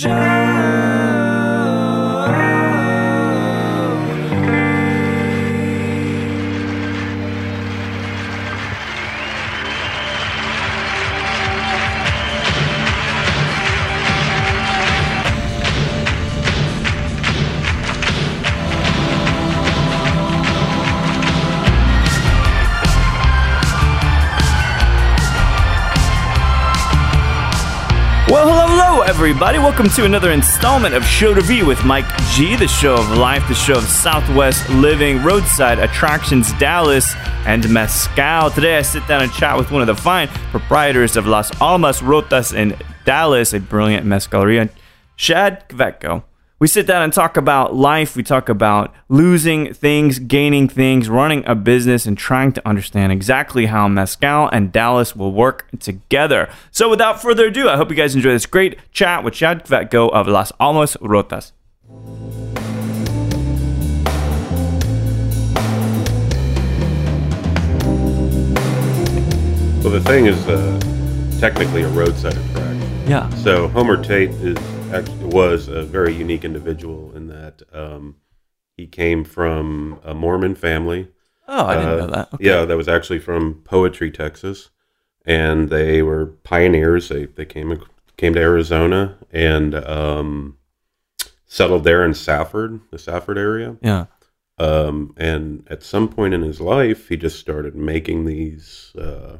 Well, everybody. Welcome to another installment of Show to Be with Mike G, the show of life, the show of Southwest living, roadside attractions, Dallas, and Mescal. Today, I sit down and chat with one of the fine proprietors of Las Almas Rotas in Dallas, a brilliant mezcaleria, Shad Kvetko. We sit down and talk about life. We talk about losing things, gaining things, running a business, and trying to understand exactly how Mezcal and Dallas will work together. So, without further ado, I hope you guys enjoy this great chat with Shad Kvetko of Las Almas Rotas. Well, the thing is uh, technically a roadside attraction. Yeah. So Homer Tate is actually was a very unique individual in that um, he came from a Mormon family. Oh, I didn't Uh, know that. Okay. Yeah, that was actually from Poetry, Texas, and they were pioneers. They they came came to Arizona and um, settled there in Safford, the Safford area. Yeah. Um, and at some point in his life, he just started making these uh,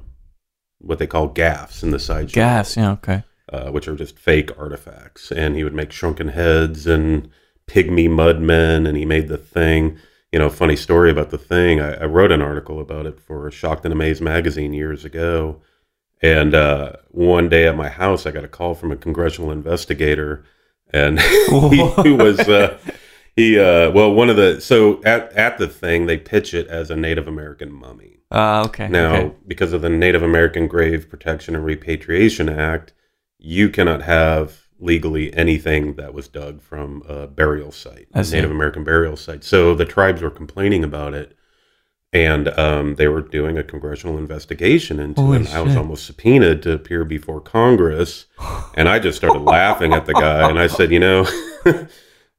what they call gaffs in the side Gaffs, Yeah. Okay. Uh, which are just fake artifacts. And he would make shrunken heads and pygmy mudmen, and he made the thing. You know, funny story about the thing. I, I wrote an article about it for Shocked and Amazed magazine years ago. And uh, one day at my house, I got a call from a congressional investigator, and he, he was uh, he uh, well one of the so at at the thing they pitch it as a Native American mummy. Uh, okay. Now, okay. because of the Native American Grave Protection and Repatriation Act, you cannot have legally anything that was dug from a burial site, a. Native American burial site. So the tribes were complaining about it, and um, they were doing a congressional investigation into Holy it. And I was almost subpoenaed to appear before Congress, and I just started laughing at the guy, and I said, you know.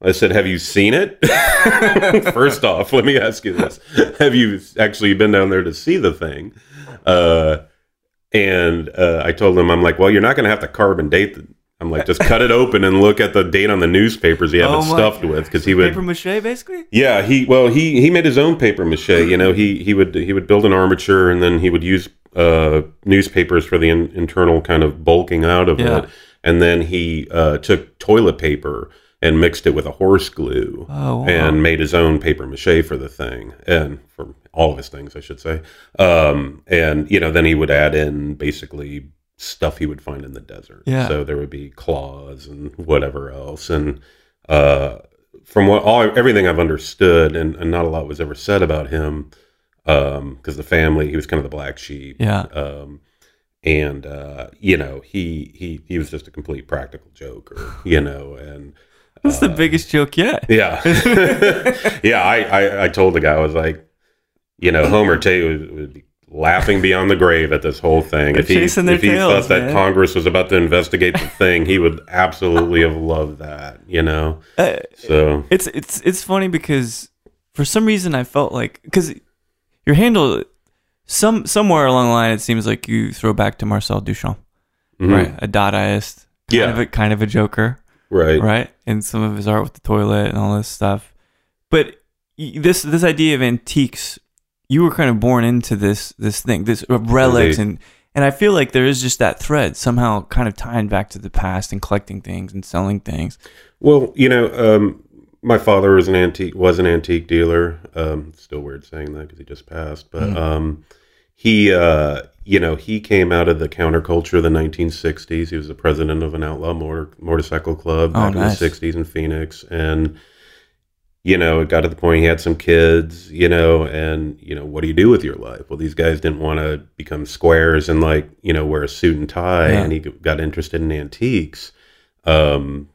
I said, "Have you seen it?" First off, let me ask you this: Have you actually been down there to see the thing? Uh, and uh, I told him, "I'm like, well, you're not going to have to carbon date. The, I'm like, just cut it open and look at the date on the newspapers he had Oh it stuffed with, because he would." Paper mache, basically. Yeah, he well he he made his own paper mache. You know, he he would he would build an armature and then he would use uh, newspapers for the in, internal kind of bulking out of Yeah. it, and then he uh, took toilet paper and mixed it with a horse glue Oh, wow. and made his own paper mache for the thing and for all of his things, I should say. Um, and you know, then he would add in basically stuff he would find in the desert. Yeah. So there would be claws and whatever else, and uh, from what all everything I've understood, and, and not a lot was ever said about him, because the family he was kind of the black sheep. Yeah. Um, and uh, you know he he he was just a complete practical joker, you know, and That's the biggest joke yet. yeah, yeah. I, I I told the guy I was like, you know, Homer Tate would, would be laughing beyond the grave at this whole thing. They're if he chasing their if he tails, thought that man. Congress was about to investigate the thing, he would absolutely have loved that. You know, Uh, so It's it's it's funny because for some reason I felt like because your handle some somewhere along the line it seems like you throw back to Marcel Duchamp, mhm. right? A Dadaist, kind Yeah. of a kind of a joker, right, right? And some of his art with the toilet and all this stuff. But this this idea of antiques, you were kind of born into this this thing, this relics, Indeed. and and I feel like there is just that thread somehow kind of tying back to the past and collecting things and selling things. Well, you know, um, my father was an antique was an antique dealer. Um, still weird saying that because he just passed, but Mm. um, he, uh, you know, he came out of the counterculture of the 1960s. He was the president of an outlaw motor, motorcycle club Oh, back nice. in the 60s in Phoenix, and you know, it got to the point he had some kids, you know, and you know, what do you do with your life? Well, these guys didn't want to become squares and like you know wear a suit and tie, Yeah. and he got interested in antiques. Um,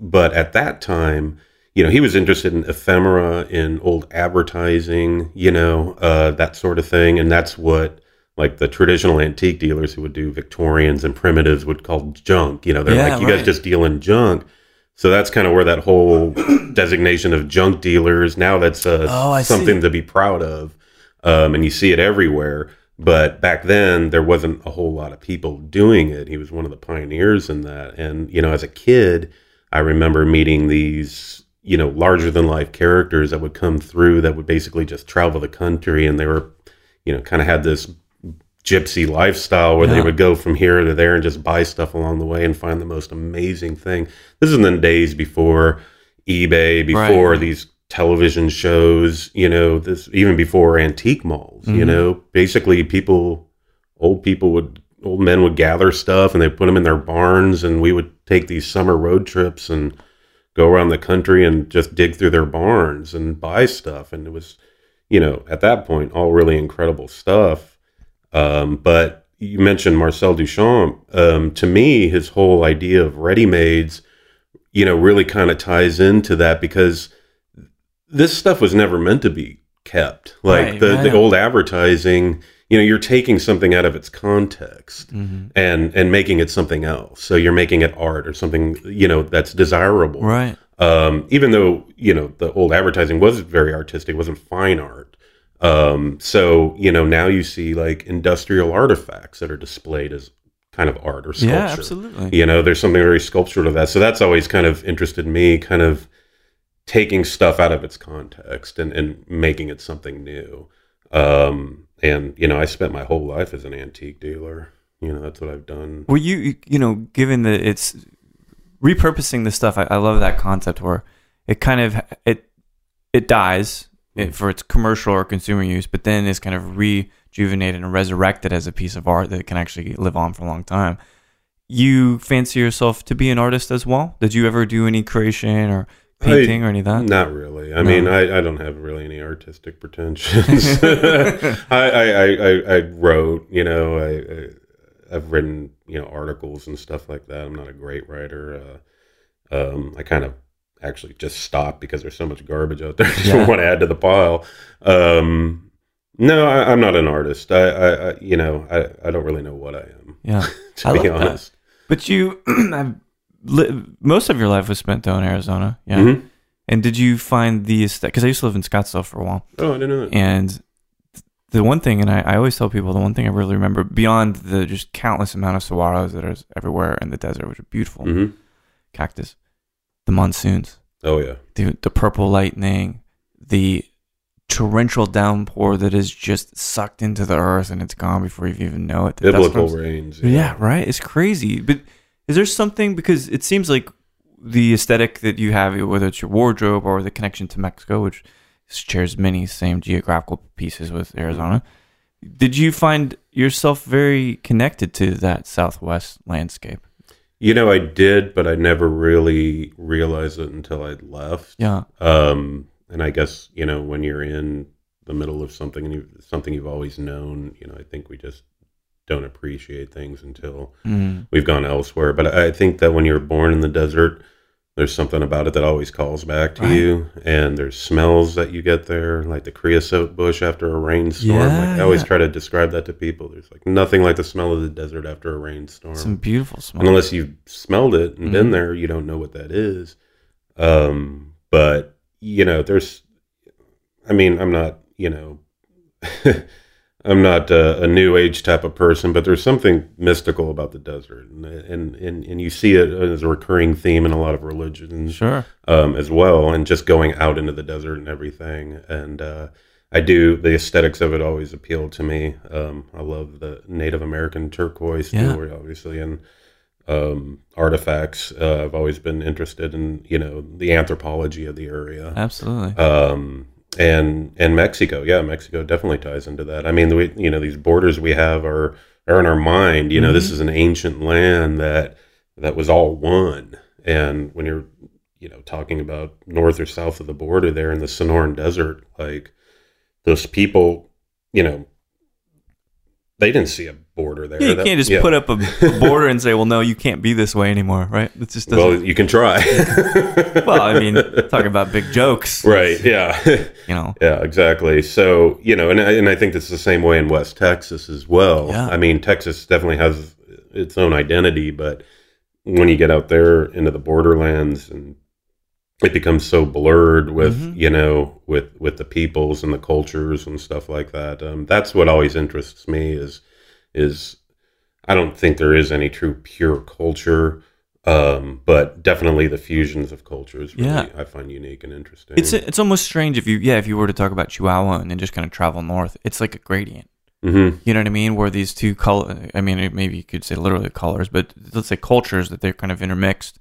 but at that time, you know, he was interested in ephemera, in old advertising, you know, uh, that sort of thing, and that's what like the traditional antique dealers who would do Victorians and primitives would call junk. You know, they're Yeah, like, you right. guys just deal in junk. So that's kind of where that whole designation of junk dealers now that's uh, Oh, I see. something to be proud of, um, and you see it everywhere. But back then, there wasn't a whole lot of people doing it. He was one of the pioneers in that. And you know, as a kid, I remember meeting these you know larger than life characters that would come through that would basically just travel the country, and they were you know kind of had this gypsy lifestyle where they would go from here to there and just buy stuff along the way and find the most amazing thing. This is in the days before eBay, before Right. these television shows, you know, this even before antique malls, you Mhm. know. Basically people old people would old men would gather stuff and they put them in their barns and we would take these summer road trips and go around the country and just dig through their barns and buy stuff and it was you know at that point all really incredible stuff um, but you mentioned Marcel Duchamp. Um, to me, his whole idea of ready-mades, you know, really kind of ties into that because this stuff was never meant to be kept. Like Right, the, right. the old advertising, you know, you're taking something out of its context Mhm. and and making it something else. So you're making it art or something, you know, that's desirable Right. um, even though you know the old advertising was very artistic, wasn't fine art. Um, so you know now you see like industrial artifacts that are displayed as kind of art or sculpture. Yeah, absolutely. You know, there's something very sculptural to that. So that's always kind of interested me, kind of taking stuff out of its context and, and making it something new. Um, and you know, I spent my whole life as an antique dealer. You know, that's what I've done. Well, you you- know, given that it's repurposing the stuff, I, I love that concept where it kind of it it dies it, for its commercial or consumer use, but then is kind of rejuvenated and resurrected as a piece of art that can actually live on for a long time. You fancy yourself to be an artist as well? Did you ever do any creation or painting or any of that? Not really. I No. mean, I, I don't have really any artistic pretensions. I, I, I, I, I wrote, you know, I, I, I've written, you know, articles and stuff like that. I'm not a great writer. Uh, um, I kind of actually just stop because there's so much garbage out there. I just Yeah. want to add to the pile. Um, no, I, I'm not an artist. I, I, I you know, I, I don't really know what I am, Yeah. to I be love that. honest. But you, have li- most of your life was spent though in Arizona. Yeah. Mhm. And did you find the aesthetic? Because I used to live in Scottsdale for a while. Oh, I didn't know that. And the one thing, and I, I always tell people, the one thing I really remember beyond the just countless amount of saguaros that are everywhere in the desert, which are beautiful hmm cactus, the monsoons, Oh, yeah. the, the purple lightning, the torrential downpour that is just sucked into the earth and it's gone before you even know it. Biblical rains. yeah, right. It's crazy. But is there something because it seems like the aesthetic that you have, whether it's your wardrobe or the connection to Mexico, which shares many same geographical pieces with Arizona, did you find yourself very connected to that Southwest landscape? You know, I did, but I never really realized it until I left. Yeah. Um, and I guess you know when you're in the middle of something and you, something you've always known, you know, I think we just don't appreciate things until Mm. we've gone elsewhere. But I think that when you're born in the desert, there's something about it that always calls back to Right. you. And there's smells that you get there, like the creosote bush after a rainstorm. Yeah, like I always yeah. try to describe that to people. There's like nothing like the smell of the desert after a rainstorm. Some beautiful smell. And unless you've smelled it and Mhm. been there, you don't know what that is. Um, but you know, there's, I mean, I'm not, you know, I'm not a, a new age type of person, but there's something mystical about the desert, and and and, and you see it as a recurring theme in a lot of religions Sure. um, as well, and just going out into the desert and everything. And uh, I do the aesthetics of it always appeal to me. Um, I love the Native American turquoise Yeah. jewelry, obviously, and um, artifacts. Uh, I've always been interested in you know the anthropology of the area. Absolutely. Um, and and Mexico, yeah, Mexico definitely ties into that. I mean, we you know these borders we have are are in our mind. You know, this mm-hmm. is an ancient land that that was all one. And when you're you know talking about north or south of the border there in the Sonoran Desert, like those people, you know, they didn't see a border there. Yeah, you That- can't just yeah. put up a border and say, "Well, no, you can't be this way anymore." Right? It just doesn't. Well, you can try. well, I mean, talking about big jokes, right? Yeah. you know. Yeah, exactly. So you know, and I- and I think it's the same way in West Texas as well. Yeah. I mean, Texas definitely has its own identity, but when you get out there into the borderlands and it becomes so blurred with Mhm. you know with with the peoples and the cultures and stuff like that. Um, that's what always interests me is is I don't think there is any true pure culture. Um, but definitely the fusions of cultures really Yeah. I find unique and interesting. It's it's almost strange if you yeah if you were to talk about Chihuahua and then just kind of travel north, it's like a gradient. hmm You know what I mean? Where these two color, I mean, maybe you could say literally colors, but let's say cultures that they're kind of intermixed,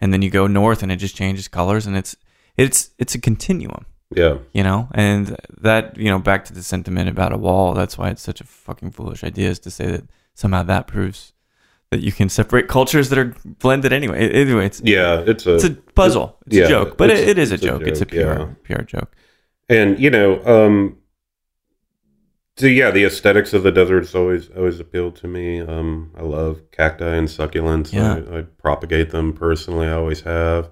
and then you go north and it just changes colors, and it's it's it's a continuum, Yeah. you know. And that you know, back to the sentiment about a wall. That's why it's such a fucking foolish idea is to say that somehow that proves that you can separate cultures that are blended anyway. Anyway, it's Yeah, it's a it's a puzzle. It's yeah, a joke, but it, it is a it's a joke. It's a joke, pure yeah. pure joke. and you know, um so yeah, the aesthetics of the desert's always always appealed to me. Um I love cacti and succulents. Yeah. I, I propagate them personally. I always have.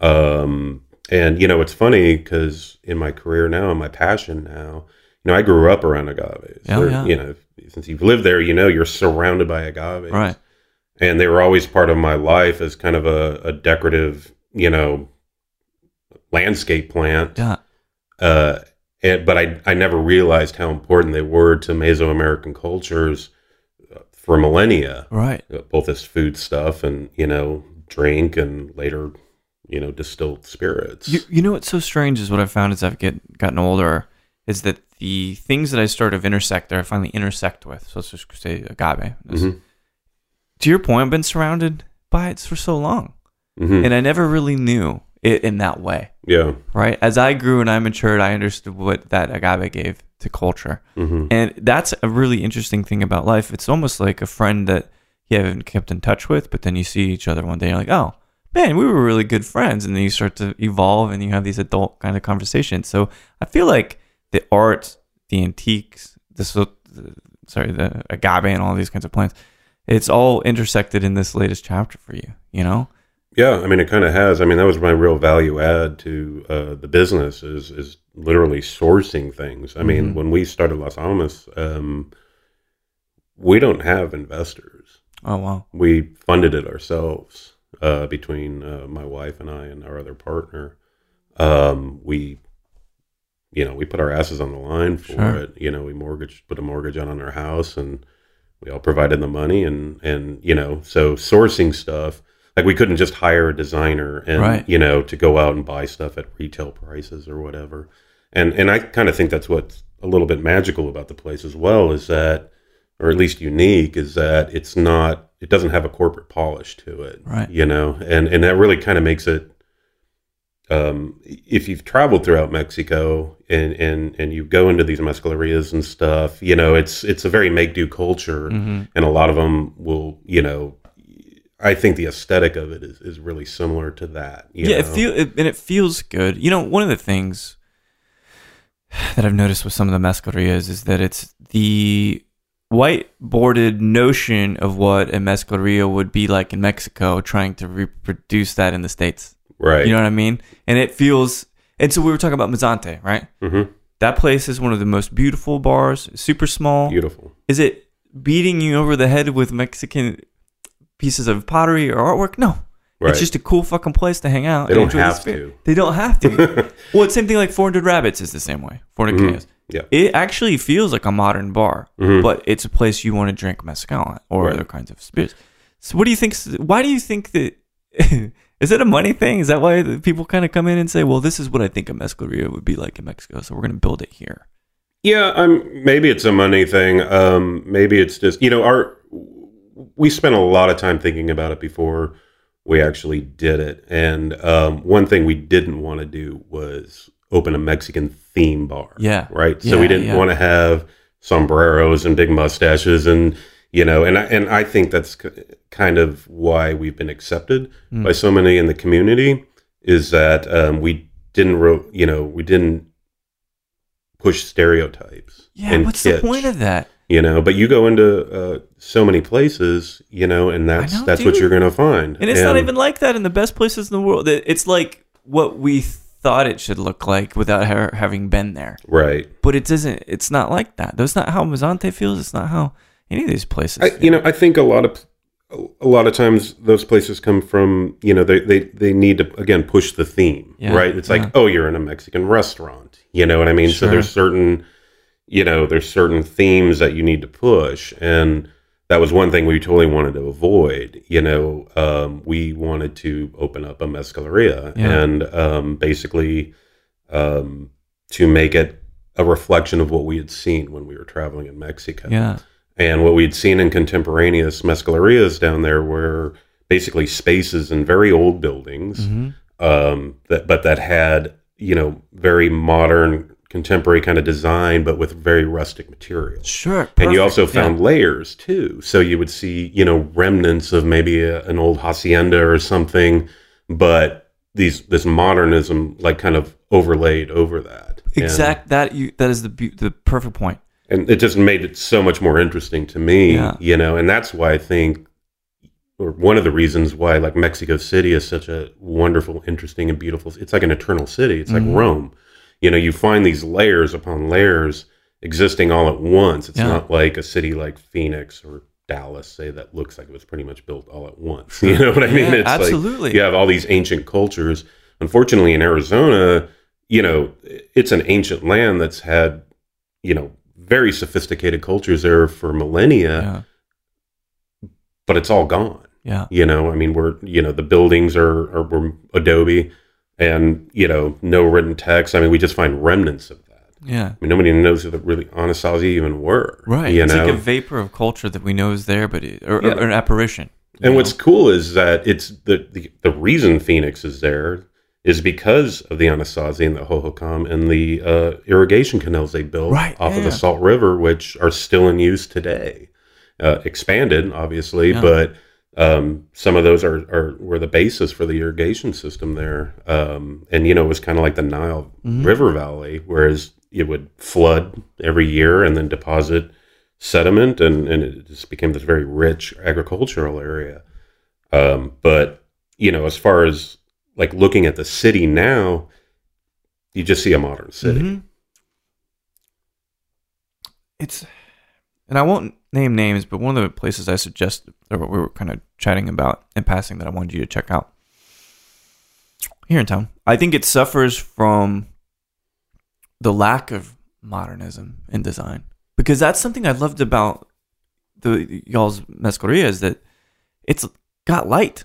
Um and you know, it's funny because in my career now, and my passion now, you know, I grew up around agaves. Yeah, They're- yeah. You know, since you've lived there, you know, you're surrounded by agaves. Right. and they were always part of my life as kind of a, a decorative, you know, landscape plant. Yeah. Uh, and, but I, I never realized how important they were to Mesoamerican cultures uh, for millennia, Right. both as food stuff and, you know, drink and later, you know, distilled spirits. You, you know what's so strange is what I've found as I've get gotten older is that the things that I sort of intersect that I finally intersect with. So let's just say agave. Mhm. To your point, I've been surrounded by it for so long, Mhm. and I never really knew it in that way. yeah. Right? As I grew and I matured, I understood what that agave gave to culture. hmm And that's a really interesting thing about life. It's almost like a friend that you haven't kept in touch with, but then you see each other one day, and you're like, oh, man, we were really good friends. And then you start to evolve and you have these adult kind of conversations. So I feel like the art, the antiques, the, so- sorry, the agave and all these kinds of plants, it's all intersected in this latest chapter for you, you know? Yeah, I mean, it kind of has. I mean, that was my real value add to uh, the business is is literally sourcing things. I mean, Mhm. when we started Las Almas, um, we don't have investors. Oh, wow. We funded it ourselves uh, between uh, my wife and I and our other partner. Um, we, you know, we put our asses on the line for Sure. it. You know, we mortgaged, put a mortgage on on our house, and we all provided the money, and and you know, so sourcing stuff. Like we couldn't just hire a designer and Right. you know to go out and buy stuff at retail prices or whatever. And and I kind of think that's what's a little bit magical about the place as well is that or at least unique is that it's not it doesn't have a corporate polish to it Right. you know and and that really kind of makes it um if you've traveled throughout mexico and and and you go into these mezcalerias and stuff you know it's it's a very make do culture hmm and a lot of them will you know i think the aesthetic of it is, is really similar to that you yeah, it know? feel it, and it feels good. You know, one of the things that I've noticed with some of the mezcalerias is that it's the whiteboarded notion of what a mezcaleria would be like in Mexico, trying to reproduce that in the states. right You know what I mean? And it feels. And so we were talking about Mazante, right? hmm That place is one of the most beautiful bars, super small. beautiful Is it beating you over the head with Mexican pieces of pottery or artwork? No. right It's just a cool fucking place to hang out. They don't enjoy the have to. They don't have to. well, it's same thing like 400 Rabbits is the same way. 400 Mhm. Chaos. Yeah. It actually feels like a modern bar, Mhm. but it's a place you want to drink mezcal or Right. other kinds of spirits. So, what do you think? Why do you think that? is it a money thing? Is that why the people kind of come in and say, "Well, this is what I think a mezcaleria would be like in Mexico, so we're going to build it here." Yeah, I'm. maybe it's a money thing. Um, maybe it's just you know our we spent a lot of time thinking about it before we actually did it, and um, one thing we didn't want to do was open a Mexican theme bar. Yeah. right. So we didn't yeah. want to have sombreros and big mustaches and you know and I, and I think that's kind of why we've been accepted Mm. by so many in the community is that um, we didn't ro- you know we didn't push stereotypes Yeah. and what's the point of that? you know. But you go into uh, so many places, you know, and that's know, that's what you're gonna find. And it's not even like that in the best places in the world. It's like what we thought it should look like without her having been there. right. But it doesn't. It's not like that. That's not how Mazante feels. It's not how any of these places. I, you know, I think a lot of a lot of times those places come from you know they they, they need to again push the theme Yeah, right it's yeah. like oh you're in a mexican restaurant you know what i mean Sure. so there's certain you know there's certain themes that you need to push and that was one thing we totally wanted to avoid you know um, we wanted to open up a mezcaleria Yeah. and um, basically um, to make it a reflection of what we had seen when we were traveling in mexico yeah. and what we'd seen in contemporaneous mezcalerias down there were basically spaces in very old buildings, hmm um, that but that had you know very modern contemporary kind of design, but with very rustic materials. Sure. And you perfect, also yeah. found layers too, so you would see you know remnants of maybe a, an old hacienda or something, but these this modernism like kind of overlaid over that. And- exact that you that is the the perfect point. and it just made it so much more interesting to me Yeah. you know and that's why i think or one of the reasons why like mexico city is such a wonderful interesting and beautiful it's like an eternal city it's like mm-hmm. rome you know you find these layers upon layers existing all at once it's Yeah. not like a city like phoenix or dallas say that looks like it was pretty much built all at once you know what i mean Yeah, it's absolutely. like you have all these ancient cultures unfortunately in arizona you know it's an ancient land that's had you know very sophisticated cultures there for millennia Yeah. but it's all gone Yeah. you know i mean we're you know the buildings are are were adobe and you know no written text i mean we just find remnants of that Yeah. i mean nobody knows who the really anasazi even were Right. you it's know like a vapor of culture that we know is there, but it, or, Yeah. or an apparition. And know? what's cool is that it's the, the the reason Phoenix is there is because of the Anasazi and the Hohokam and the uh, irrigation canals they built Right, off of the Salt River, which are still in use today. Uh, expanded, obviously, Yeah. but um, some of those are, are were the basis for the irrigation system there. Um, and you know, it was kind of like the Nile Mhm. River Valley, whereas it would flood every year and then deposit sediment, and, and it just became this very rich agricultural area. Um, but you know, as far as like looking at the city now, you just see a modern city. Mhm. It's, and I won't name names, but one of the places I suggest, or what we were kind of chatting about in passing, that I wanted you to check out here in town. I think it suffers from the lack of modernism in design because that's something I loved about the y'all's Mezcoria is that it's got light.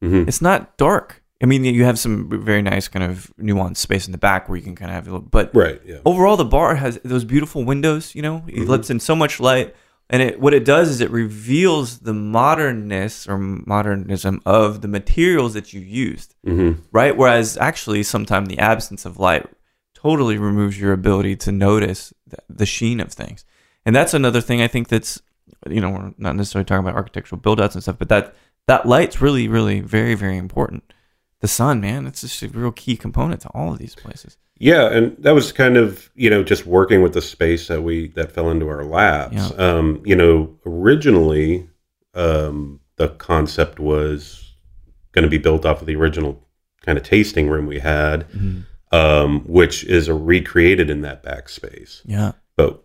hmm It's not dark. I mean, you have some very nice kind of nuanced space in the back where you can kind of have a little, but Right. Yeah. overall the bar has those beautiful windows you know it Mhm. lets in so much light and it what it does is it reveals the modernness or modernism of the materials that you used hmm right? Whereas actually sometimes the absence of light totally removes your ability to notice the, the sheen of things. And that's another thing i think that's you know we're not necessarily talking about architectural build outs and stuff but that that light's really really very very important. The sun man it's just a real key component to all of these places Yeah, and that was kind of you know just working with the space that we that fell into our laps. Yeah. Um, you know, originally um, the concept was going to be built off of the original kind of tasting room we had, um, which is a recreated in that back space. yeah But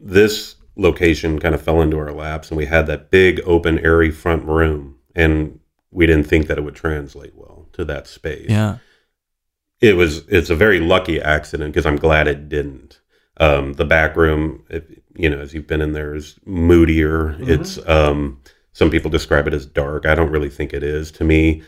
this location kind of fell into our laps, and we had that big open airy front room, and we didn't think that it would translate well to that space yeah it was it's a very lucky accident because I'm glad it didn't. Um, the back room, if, you know, as you've been in there, is moodier. It's um, some people describe it as dark. I don't really think it is. To me,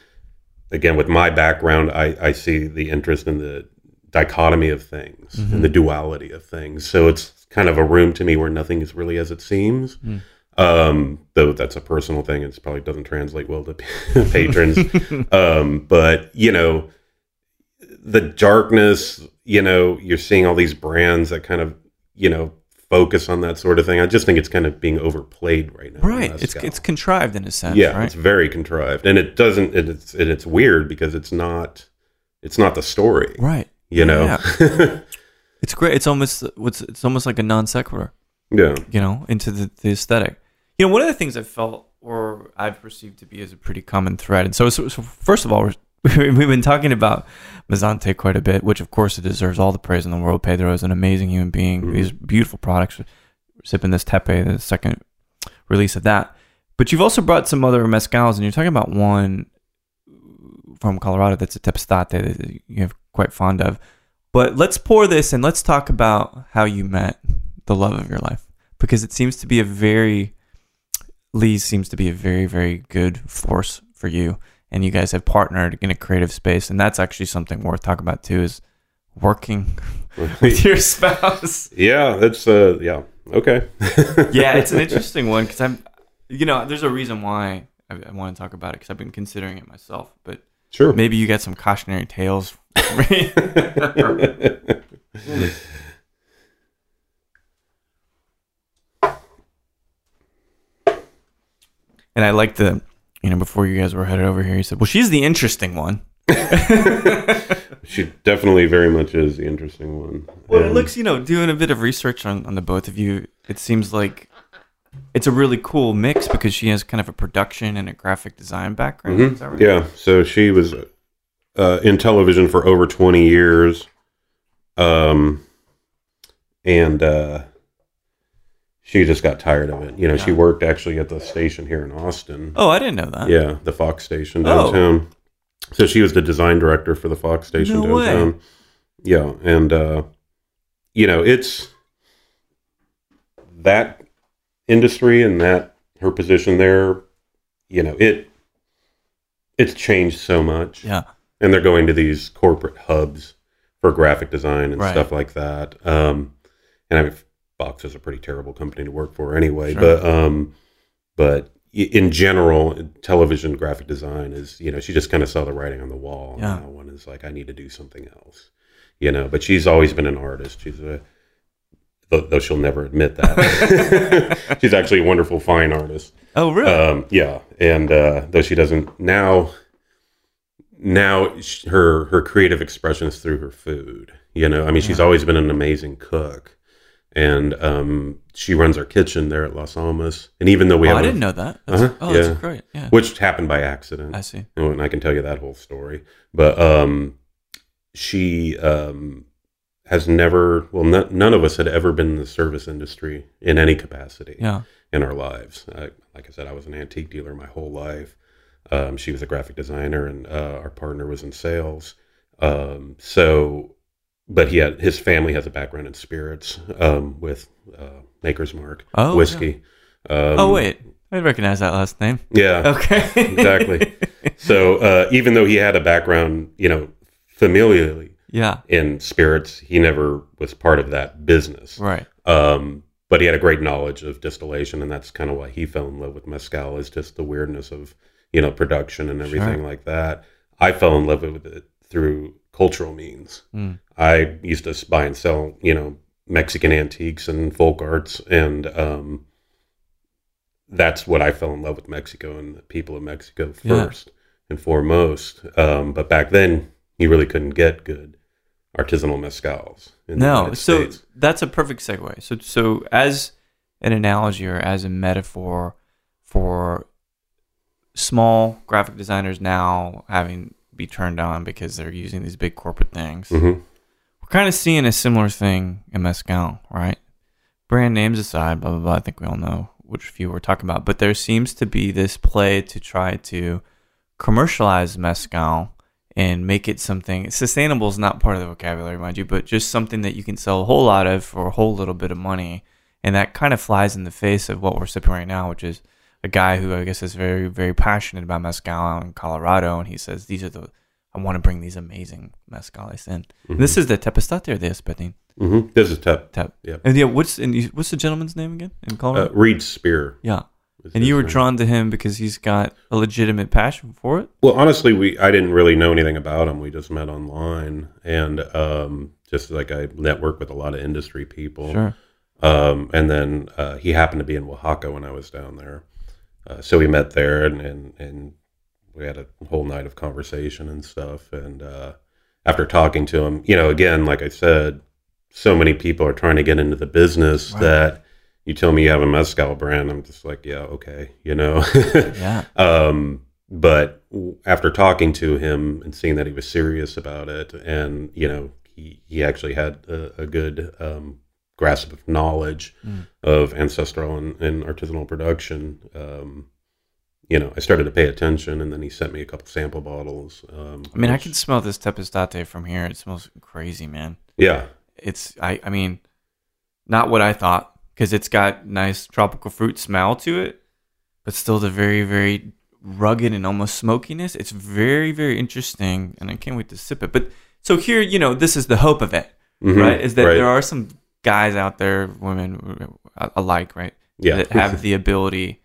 again, with my background, I, I see the interest in the dichotomy of things and the duality of things. So it's kind of a room to me where nothing is really as it seems. Mm. Um, though that's a personal thing, it probably doesn't translate well to patrons. um, but you know, the darkness, you know, you're seeing all these brands that kind of, you know, focus on that sort of thing. I just think it's kind of being overplayed right now. Right. It's it's contrived in a sense. yeah, Right. it's very contrived, and it doesn't. It, it's and it's weird because it's not. It's not the story. right. You know. Yeah. It's great. It's almost what's it's almost like a non sequitur. Yeah. you know, into the, the aesthetic. You know, one of the things I felt or I've perceived to be as a pretty common thread. And so, so, so first of all, we're, we've been talking about Mazante quite a bit, which of course it deserves all the praise in the world. Pedro is an amazing human being. Mhm. These beautiful products. We're sipping this Tepe, the second release of that. But you've also brought some other mezcals, and you're talking about one from Colorado that's a Tepestate that you're quite fond of. But let's pour this and let's talk about how you met the love of your life because it seems to be a very Lee seems to be a very very good force for you and you guys have partnered in a creative space and that's actually something worth talking about too is working with your spouse. yeah, that's uh yeah. Okay. yeah, it's an interesting one because I'm, you know, there's a reason why I, I want to talk about it because I've been considering it myself. But Sure. maybe you got some cautionary tales. for me. and I like the, you know, before you guys were headed over here, you said, "Well, she's the interesting one." she definitely very much is the interesting one. Well, it looks, you know, doing a bit of research on, on the both of you, it seems like it's a really cool mix because she has kind of a production and a graphic design background. Mhm. Is that right? Yeah. So she was uh, in television for over 20 years. Um, and uh, she just got tired of it. You know, she worked actually at the station here in Austin. Oh, I didn't know that. Yeah, the Fox station downtown. Oh. So she was the design director for the Fox station No way. downtown. Yeah, and uh, you know, it's that industry and that her position there. You know, it it's changed so much, Yeah. and they're going to these corporate hubs for graphic design and Right. stuff like that. Um, and I mean, Fox is a pretty terrible company to work for anyway, Sure. but um, but in general, television graphic design is you know she just kind of saw the writing on the wall. Yeah. Know, one is like I need to do something else. You know, but she's always been an artist. She's a though, she'll never admit that. she's actually a wonderful fine artist. Oh, really? Um, yeah, and uh, though she doesn't now, now her her creative expression is through her food. You know, I mean, she's always been an amazing cook, and um, she runs our kitchen there at Las Almas. And even though we oh, I a- didn't know that. That's, Uh-huh, oh, yeah. that's great. Yeah. which happened by accident, I see. and I can tell you that whole story. But um, she um, has never, well, no, none of us had ever been in the service industry in any capacity Yeah. in our lives. I, like I said, I was an antique dealer my whole life. Um, she was a graphic designer, and uh, our partner was in sales. Um, so, but he had his family has a background in spirits um, with uh, Maker's Mark Oh, whiskey. Um, Oh, wait. I recognize that last name. yeah. Okay. Exactly. So uh, even though he had a background, you know, familially yeah. in spirits, he never was part of that business. Right. Um, but he had a great knowledge of distillation, and that's kind of why he fell in love with mezcal. Is just the weirdness of you know production and everything Sure. like that. I fell in love with it through cultural means. Mm. I used to buy and sell you know Mexican antiques and folk arts, and um, that's what I fell in love with Mexico and the people of Mexico Yeah. first and foremost. Um, but back then, you really couldn't get good artisanal mezcals. No. So States. that's a perfect segue. So, so as an analogy or as a metaphor for small graphic designers now having be turned on because they're using these big corporate things. Mhm. We're kind of seeing a similar thing in Mezcal, right? Brand names aside, blah, blah, blah. I think we all know which few we're talking about. But there seems to be this play to try to commercialize Mezcal and make it something sustainable is not part of the vocabulary, mind you, but just something that you can sell a whole lot of for a whole little bit of money. And that kind of flies in the face of what we're sipping right now, which is a guy who I guess is very, very passionate about mezcal out in Colorado, and he says these are the I want to bring these amazing mezcales in. Mhm. This is the Tepestate or the Espadín? Mhm. This is Tep. Tep. Yep. And yeah, what's and you, what's the gentleman's name again in Uh, Colorado? Reed Spear. yeah, is and you were name. drawn to him because he's got a legitimate passion for it. Well, honestly, we I didn't really know anything about him. We just met online, and um, just like I network with a lot of industry people. Sure. Um, and then uh, he happened to be in Oaxaca when I was down there, uh, so we met there, and, and and we had a whole night of conversation and stuff. And uh, after talking to him, you know, again, like I said, so many people are trying to get into the business Right. that you tell me you have a mezcal brand, I'm just like, yeah, okay, you know. Yeah. um, but after talking to him and seeing that he was serious about it, and you know, he he actually had a, a good um, grasp of knowledge Mm. of ancestral and, and artisanal production. Um, you know, I started to pay attention, and then he sent me a couple sample bottles. Um, I mean, I can smell this Tepestate from here. It smells crazy, man. yeah, It's I I mean, not what I thought because it's got nice tropical fruit smell to it, but still the very very rugged and almost smokiness. It's very very interesting, and I can't wait to sip it. But so here, you know, this is the hope of it, Mhm. right? Is that Right. there are some guys out there, women uh, alike, right? yeah, that have the ability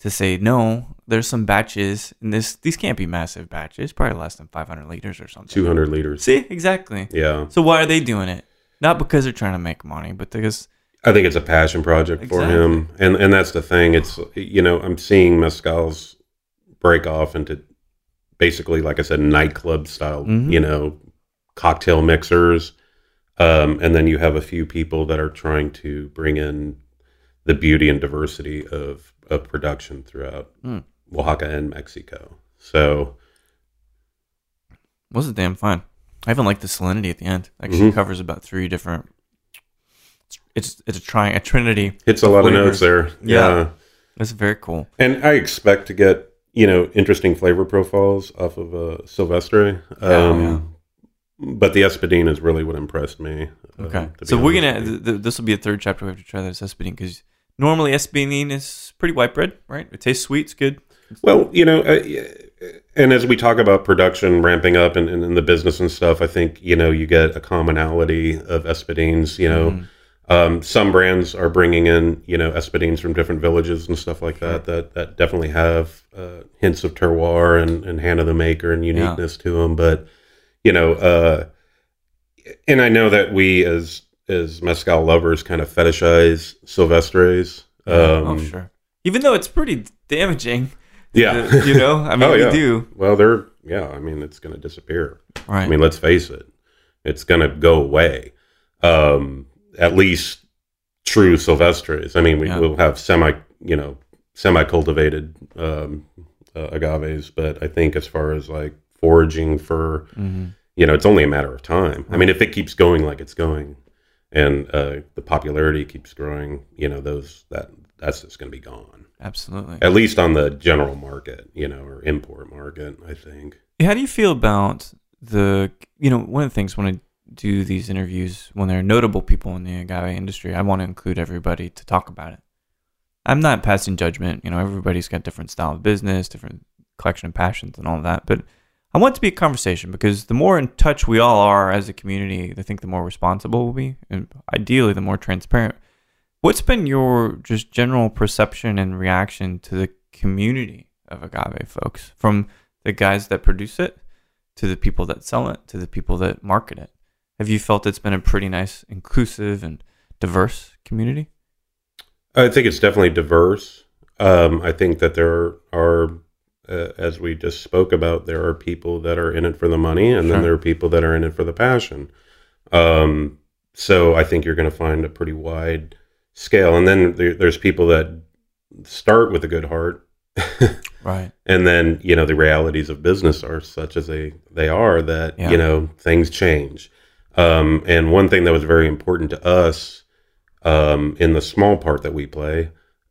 to say no. There's some batches, and this these can't be massive batches. Probably less than 500 liters or something. two hundred liters. See, exactly. Yeah, So why are they doing it? Not because they're trying to make money, but because I think it's a passion project for him, and and that's the thing. It's you know I'm seeing mezcals break off into basically, like I said, nightclub style. Mhm. You know, cocktail mixers, um, and then you have a few people that are trying to bring in the beauty and diversity of of production throughout Mm. Oaxaca and Mexico. So was it damn fun. I even like the salinity at the end. Actually, Mhm. covers about three different. It's it's a trying a trinity. it's a lot of notes there. Yeah. yeah. That's very cool. And I expect to get you know interesting flavor profiles off of uh, Silvestre. Oh, Um, yeah. But the Espadine is really what impressed me. uh, Okay, be so we're gonna th- th- this will be a third chapter. We have to try this espadine because normally espadine is pretty white bread, right? It tastes sweet. It's good. Well, you know, uh, and as we talk about production ramping up and, and, and the business and stuff, I think you know you get a commonality of Espadines. You know, Mhm. um, some brands are bringing in you know Espadines from different villages and stuff like that. That that definitely have uh, hints of terroir and, and hand of the maker and uniqueness to them. But you know, uh, and I know that we as as mezcal lovers kind of fetishize Silvestres. Yeah. Um, oh sure. Even though it's pretty damaging. Yeah. Uh, you know. I mean, Oh, we do. Well, they're yeah. I mean, it's going to disappear. Right. I mean, let's face it, it's going to go away. Um, at least true Silvestres. I mean, we Yeah. will have semi, you know, semi-cultivated um, uh, agaves, but I think as far as like foraging for, Mhm. you know, it's only a matter of time. I mean, if it keeps going like it's going, and uh, the popularity keeps growing, you know, those that that's just going to be gone. Absolutely. At least on the general market, you know, or import market. I think. How do you feel about the, you know, one of the things when I do these interviews, when there are notable people in the agave industry, I want to include everybody to talk about it. I'm not passing judgment. You know, everybody's got different style of business, different collection of passions and all of that. But I want it to be a conversation because the more in touch we all are as a community, I think the more responsible we'll be. And ideally, the more transparent. What's been your just general perception and reaction to the community of agave folks from the guys that produce it to the people that sell it to the people that market it? Have you felt it's been a pretty nice, inclusive, and diverse community? I think it's definitely diverse. Um, I think that there are, uh, as we just spoke about, there are people that are in it for the money, and Sure. then there are people that are in it for the passion. Um, so I think you're going to find a pretty wide scale, and then there, there's people that start with a good heart, Right. and then you know the realities of business are such as they they are that Yeah. you know things change. Um, and one thing that was very important to us um, in the small part that we play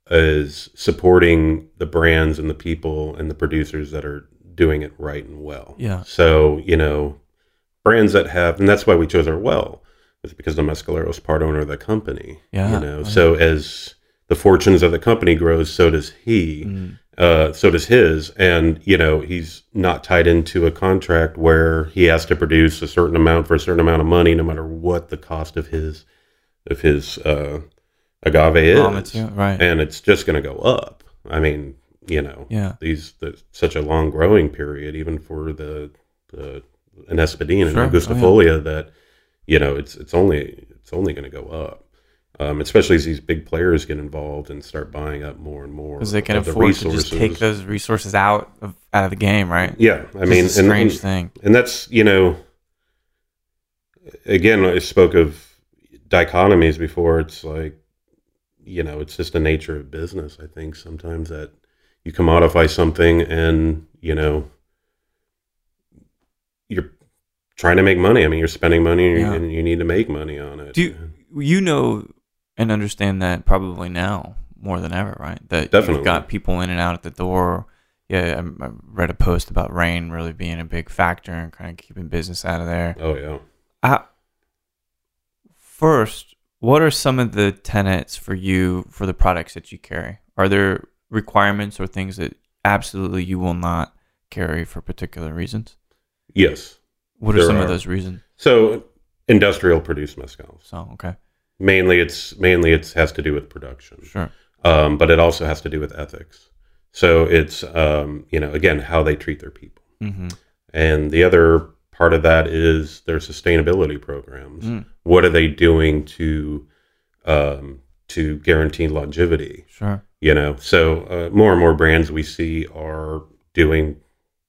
is supporting the brands and the people and the producers that are doing it right and well. Yeah. So you know, brands that have, and that's why we chose our well, is because the Mescalero is part owner of the company. Yeah, You know, right. so as the fortunes of the company grows, so does he Mm. uh, so does his. And, you know, he's not tied into a contract where he has to produce a certain amount for a certain amount of money, no matter what the cost of his, of his, uh, agave is. Raw material, right. And it's just going to go up. I mean, you know, Yeah. these, the, such a long growing period, even for the, the, an Espadine and Sure. an Oh, yeah. That, you know, it's, it's only, it's only going to go up. Um, especially as these big players get involved and start buying up more and more Because they can of the afford to just take those resources out of out of the game, right? Yeah, I mean, and, strange and, thing. and that's you know, again, I spoke of dichotomies before. It's like you know, it's just the nature of business. I think sometimes that you commodify something and, you know, you're trying to make money. I mean, you're spending money and, Yeah. and you need to make money on it. Do you, you know and understand that probably now more than ever, right? That Definitely. you've got people in and out at the door. Yeah, I, I read a post about rain really being a big factor and kind of keeping business out of there. oh, yeah. Uh, first, what are some of the tenets for you for the products that you carry? Are there requirements or things that absolutely you will not carry for particular reasons? Yes. What are some are. of those reasons? So industrial produced mezcals. So, okay, Mainly it's mainly it has to do with production. sure. um, but it also has to do with ethics. So it's um, you know again how they treat their people, Mm-hmm. and the other part of that is their sustainability programs. Mm, What are they doing to um, to guarantee longevity? sure. You know, so uh, more and more brands we see are doing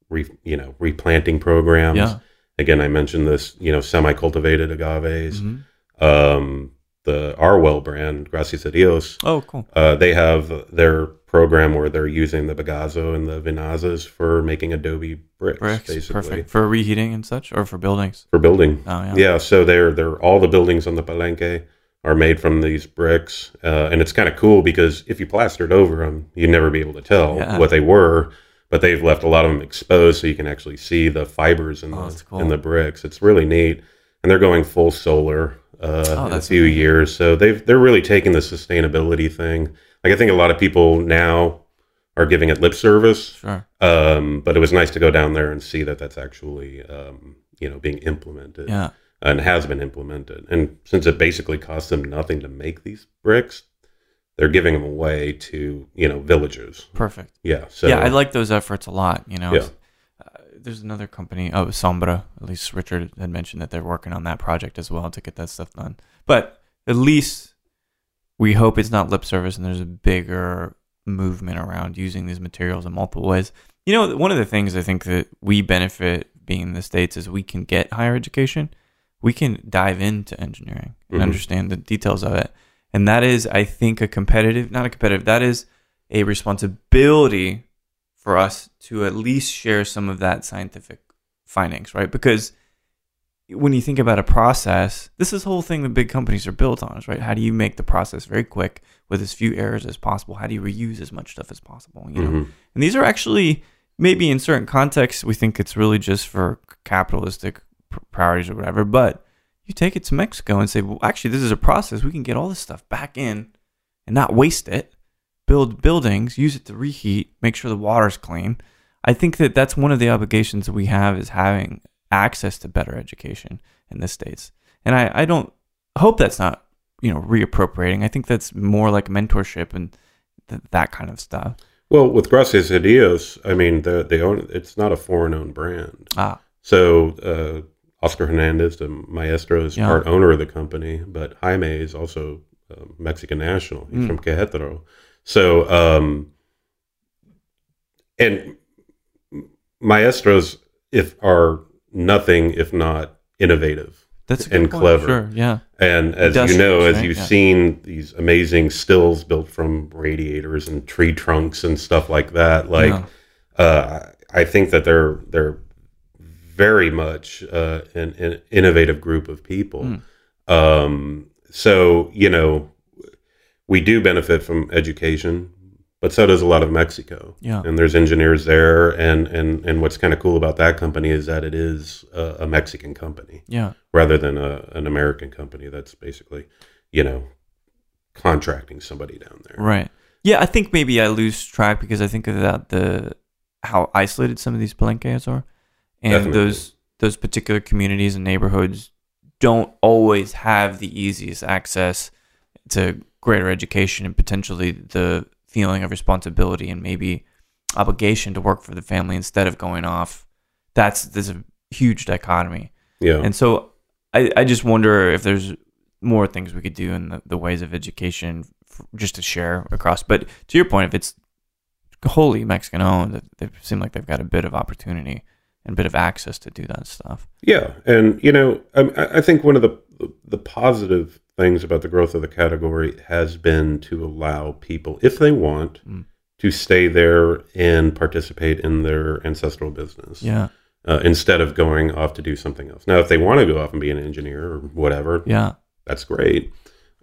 re, you know replanting programs. Yeah. Again, I mentioned this you know semi-cultivated agaves. Mhm. Um, the Arwell brand, Gracias a Dios, Oh, cool. uh, they have their program where they're using the bagazo and the vinazas for making adobe bricks, Bricks, basically perfect for reheating and such, or for buildings. for building. Oh, yeah. Yeah, so they're they're all the buildings on the Palenque are made from these bricks, uh, and it's kind of cool because if you plastered over them, you'd never be able to tell Yeah. what they were. But they've left a lot of them exposed, so you can actually see the fibers in Oh, the cool. in the bricks. It's really neat, and they're going full solar uh, Oh, in a few years. So they've they're really taking the sustainability thing. Like I think a lot of people now are giving it lip service, Sure. um, but it was nice to go down there and see that that's actually um, you know being implemented Yeah. and has been implemented. And since it basically costs them nothing to make these bricks, they're giving them away to you know villagers. Perfect. Yeah. So yeah, I like those efforts a lot. You know, Yeah. uh, there's another company, oh, Sombra. At least Richard had mentioned that they're working on that project as well to get that stuff done. But at least we hope it's not lip service and there's a bigger movement around using these materials in multiple ways. You know, one of the things I think that we benefit being in the States is we can get higher education. We can dive into engineering and Mhm. understand the details of it. And that is, I think, a competitive, not a competitive, that is a responsibility for us to at least share some of that scientific findings, right? Because when you think about a process, this is the whole thing that big companies are built on, is right? How do you make the process very quick with as few errors as possible? How do you reuse as much stuff as possible? You know, Mhm. and these are actually maybe in certain contexts we think it's really just for capitalistic priorities or whatever, but you take it to Mexico and say, well, actually, this is a process. We can get all this stuff back in and not waste it. Build buildings, use it to reheat, make sure the water's clean. I think that that's one of the obligations that we have is having access to better education in the states. And I, I don't hope that's not you know reappropriating. I think that's more like mentorship and th- that kind of stuff. Well, with Gracias a Dios, I mean, the, they own it's not a foreign owned brand. Ah, So uh, Oscar Hernandez, the maestro, is Yeah. part owner of the company, but Jaime is also uh, Mexican national. He's Mm. from Querétaro. So, um, and maestros if are nothing if not innovative. that's And point. clever. Sure, yeah, And as you know, as right? you've Yeah. seen these amazing stills built from radiators and tree trunks and stuff like that, like Yeah. uh, I think that they're they're very much uh, an, an innovative group of people. Mm. Um, so you know, we do benefit from education, but so does a lot of Mexico. Yeah. and there's engineers there, and and and what's kind of cool about that company is that it is a, a Mexican company yeah, rather than a, an American company that's basically, you know, contracting somebody down there. right. Yeah, I think maybe I lose track because I think about the how isolated some of these palenques are, and Definitely. those those particular communities and neighborhoods don't always have the easiest access to greater education and potentially the feeling of responsibility and maybe obligation to work for the family instead of going off. That's there's a huge dichotomy. Yeah. And so I, I just wonder if there's more things we could do in the, the ways of education f just to share across. But to your point, if it's wholly Mexican owned, they seem like they've got a bit of opportunity and a bit of access to do that stuff. Yeah, and you know, I, I think one of the the positive things about the growth of the category has been to allow people, if they want, Mm. to stay there and participate in their ancestral business Yeah. uh, instead of going off to do something else. Now, if they want to go off and be an engineer or whatever, Yeah. that's great.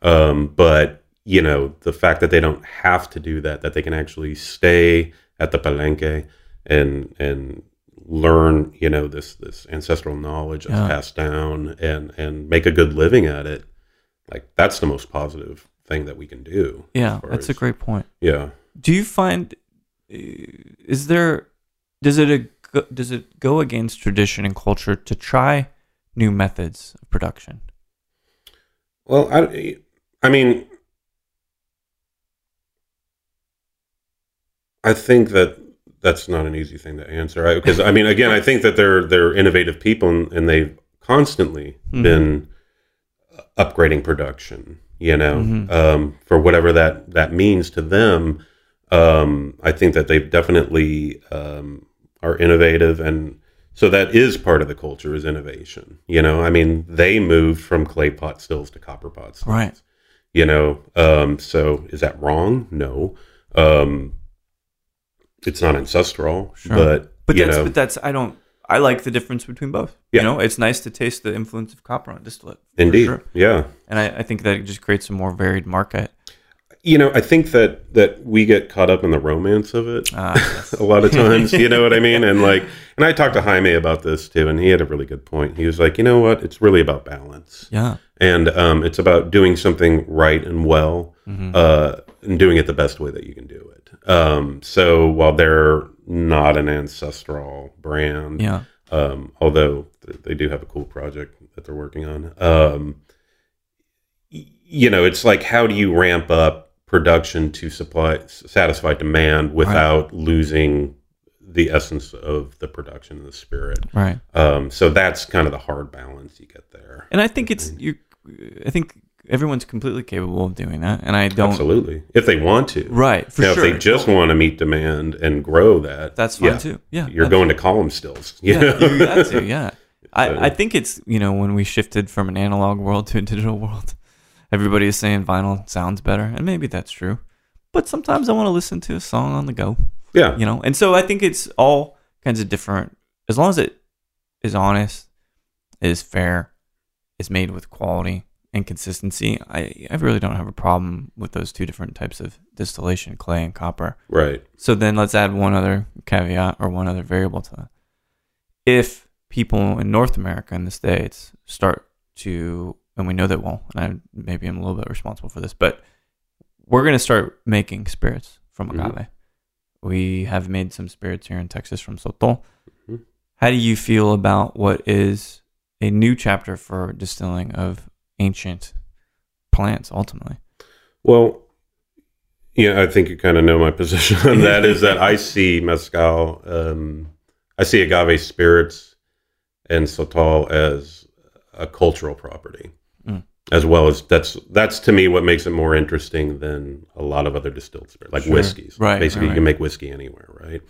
Um, but you know, the fact that they don't have to do that, that they can actually stay at the palenque and and learn, you know, this this ancestral knowledge that's Yeah. passed down and and make a good living at it, like that's the most positive thing that we can do. Yeah. as That's a great point. Yeah. Do you find uh, is there does it a, does it go against tradition and culture to try new methods of production? Well, I, I mean, I think that that's not an easy thing to answer because I, mean, again, I think that they're they're innovative people and, and they've constantly Mhm. been upgrading production. You know, Mhm. um, for whatever that that means to them. Um, I think that they've definitely um, are innovative and. So that is part of the culture is innovation. You know, I mean, they moved from clay pot stills to copper pot stills Right. you know um so is that wrong no um it's not ancestral Sure. but, But you that's know but that's I don't I like the difference between both. Yeah. You know, it's nice to taste the influence of copper on distillate. indeed sure. yeah And I, I think that it just creates a more varied market. you know i think that that we get caught up in the romance of it Ah, yes. a lot of times you know what i mean and like and i talked to jaime about this too and he had a really good point he was like you know what it's really about balance yeah. and um, it's about doing something right and well Mhm. uh, and doing it the best way that you can do it um, so while they're not an ancestral brand Yeah. um, although they do have a cool project that they're working on. Um, you know, it's like how do you ramp up production to supply satisfy demand without losing the essence of the production and the spirit. Right. Um, so that's kind of the hard balance you get there. And I think it's you. I think everyone's completely capable of doing that, and I don't. Absolutely, if they want to. Right. For now, sure. if they just want to meet demand and grow that, That's fine yeah, too. Yeah. You're going to column stills. You Yeah. You got to. Yeah. I, I think it's you know when we shifted from an analog world to a digital world, everybody is saying vinyl sounds better, and maybe that's true. But sometimes I want to listen to a song on the go. yeah, you know and so i think it's all kinds of different as long as it is honest is fair is made with quality and consistency i i really don't have a problem with those two different types of distillation clay and copper right. so then let's add one other caveat or one other variable to that if people in north america in the states start to and we know that well and i maybe i'm a little bit responsible for this but we're going to start making spirits from Mhm. agave we have made some spirits here in Texas from Sotol. Mhm. How do you feel about what is a new chapter for distilling of ancient plants ultimately? Well, yeah, I think you kind of know my position on that. is that I see mezcal, um, I see agave spirits and sotol as a cultural property, Mm. as well as that's that's to me what makes it more interesting than a lot of other distilled spirits, like Sure. whiskeys. Right, basically, right, you can make whiskey anywhere, right?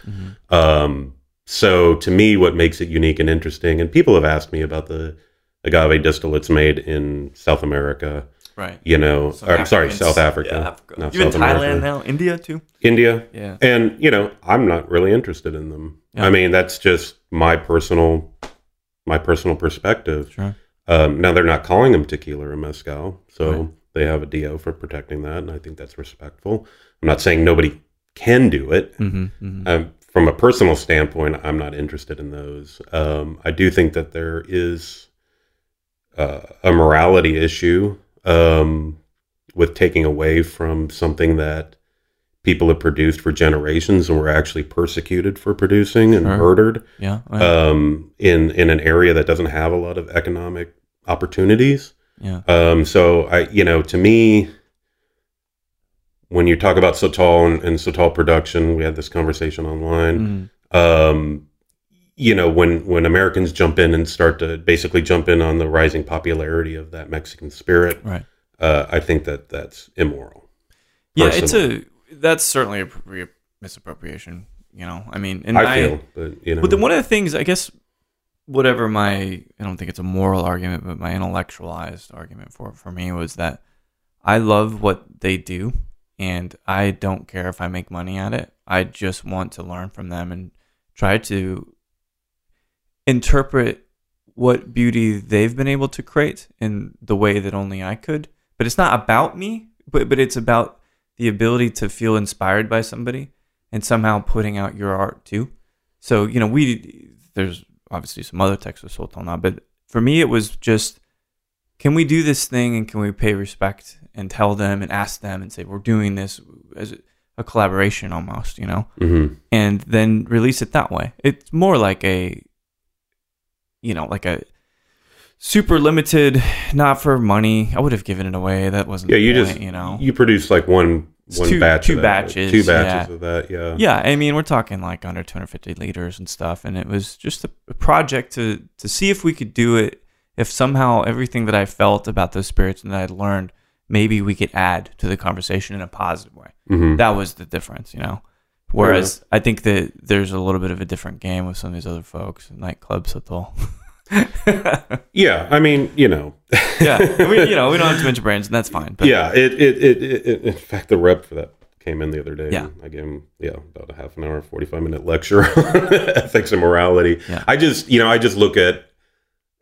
Um, so to me, what makes it unique and interesting, and people have asked me about the agave distillates made in South America. Right. You know, Some or, I'm sorry, South Africa, Yeah, Africa. not Even South Thailand America. now, India too. India, Yeah. and you know, I'm not really interested in them. Yeah. I mean, that's just my personal, my personal perspective. Sure. Um, now they're not calling them tequila or mezcal, so Right. they have a DO for protecting that, and I think that's respectful. I'm not saying nobody can do it. Mm-hmm, mm-hmm. Um, from a personal standpoint, I'm not interested in those. Um, I do think that there is uh, a morality issue um, with taking away from something that people have produced for generations and were actually persecuted for producing and Sure. murdered yeah. right. um, in in an area that doesn't have a lot of economic opportunities. yeah. Um, so I, you know, to me, when you talk about Sotol and, and Sotol production, we had this conversation online. Mhm. Um, you know, when when Americans jump in and start to basically jump in on the rising popularity of that Mexican spirit, Right. uh, I think that that's immoral. Yeah. It's a that's certainly a misappropriation. You know, I mean, and I feel, but you know, But then one of the things I guess whatever my I don't think it's a moral argument, but my intellectualized argument for for me was that I love what they do and I don't care if I make money at it. I just want to learn from them and try to interpret what beauty they've been able to create in the way that only I could. But it's not about me, but but it's about the ability to feel inspired by somebody and somehow putting out your art too. So, you know, we there's obviously some other texts with Sultana, but for me it was just can we do this thing and can we pay respect and tell them and ask them and say we're doing this as a collaboration almost, you know, hmm and then release it that way. It's more like a, you know, like a super limited, not for money. I would have given it away. That wasn't. Yeah, the you point, just you know. you produce like one It's one two- batch, two of that, batches, two batches yeah. of that. Yeah, yeah, I mean, we're talking like under 250 liters and stuff, and it was just a, a project to to see if we could do it. If somehow everything that I felt about those spirits and that I'd learned, maybe we could add to the conversation in a positive way. hmm that was the difference, you know. Whereas I think that there's a little bit of a different game with some of these other folks, nightclubs at all. yeah. I mean, you know, yeah, mean, you know, we don't have to mention brands, and that's fine. But yeah. It it, it it in fact the rep for that came in the other day. Yeah. I gave him yeah about a half an hour, forty five minute lecture on ethics and morality. Yeah. I just you know I just look at.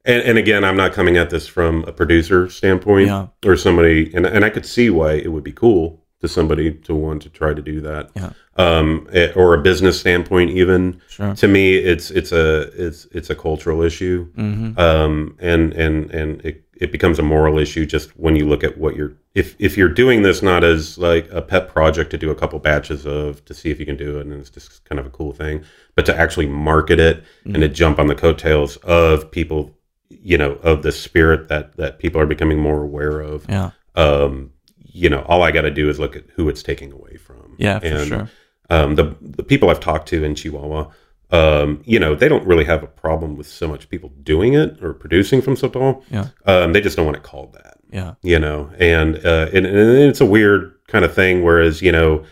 And, and again, I'm not coming at this from a producer standpoint Yeah. or somebody, and, and I could see why it would be cool to somebody to want to try to do that, Yeah. um, eh, or a business standpoint even. sure. To me, it's it's a it's it's a cultural issue, hmm um, and and and it, it becomes a moral issue just when you look at what you're if if you're doing this not as like a pet project to do a couple batches of to see if you can do it and it's just kind of a cool thing, but to actually market it and to jump on the coattails of people, you know, of the spirit that that people are becoming more aware of. Yeah. Um, you know, all I got to do is look at who it's taking away from. Yeah, for And, sure. um, the the people I've talked to in Chihuahua, um, you know, they don't really have a problem with so much people doing it or producing from Sotol. Yeah. Um, they just don't want it called that, Yeah. you know. And, uh, and and it's a weird kind of thing. Whereas you know,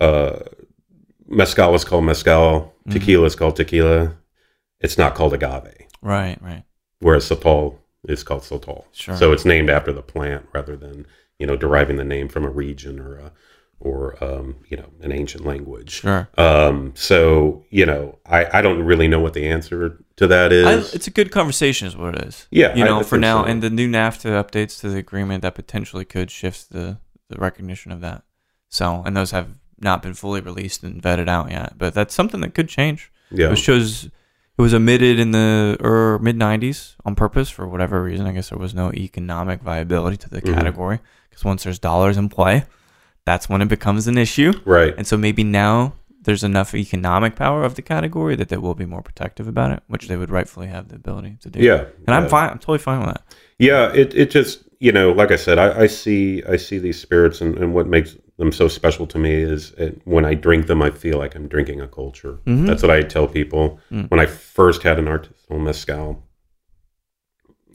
uh, mezcal is called mezcal, Mhm. tequila is called tequila. It's not called agave. Right. Right. Whereas Sotol is called Sotol. Sure. So it's named after the plant rather than you know deriving the name from a region or a or um, you know an ancient language. Sure. Um, so you know, I, I don't really know what the answer to that is. I, it's a good conversation, is what it is. yeah, You know, I for now, so. and the new NAFTA updates to the agreement that potentially could shift the the recognition of that. So, and those have not been fully released and vetted out yet, but that's something that could change. yeah, It shows it was omitted in the er, mid 90s on purpose for whatever reason. I guess there was no economic viability to the Mhm. category because once there's dollars in play, that's when it becomes an issue. right. And so maybe now there's enough economic power of the category that they will be more protective about it, which they would rightfully have the ability to do. Yeah, And I'm yeah. fine. I'm totally fine with that. Yeah, it it just you know, like I said, I, I see I see these spirits, and, and what makes them so special to me is it, when I drink them, I feel like I'm drinking a culture. Mhm. That's what I tell people Mm. when I first had an artisanal mezcal.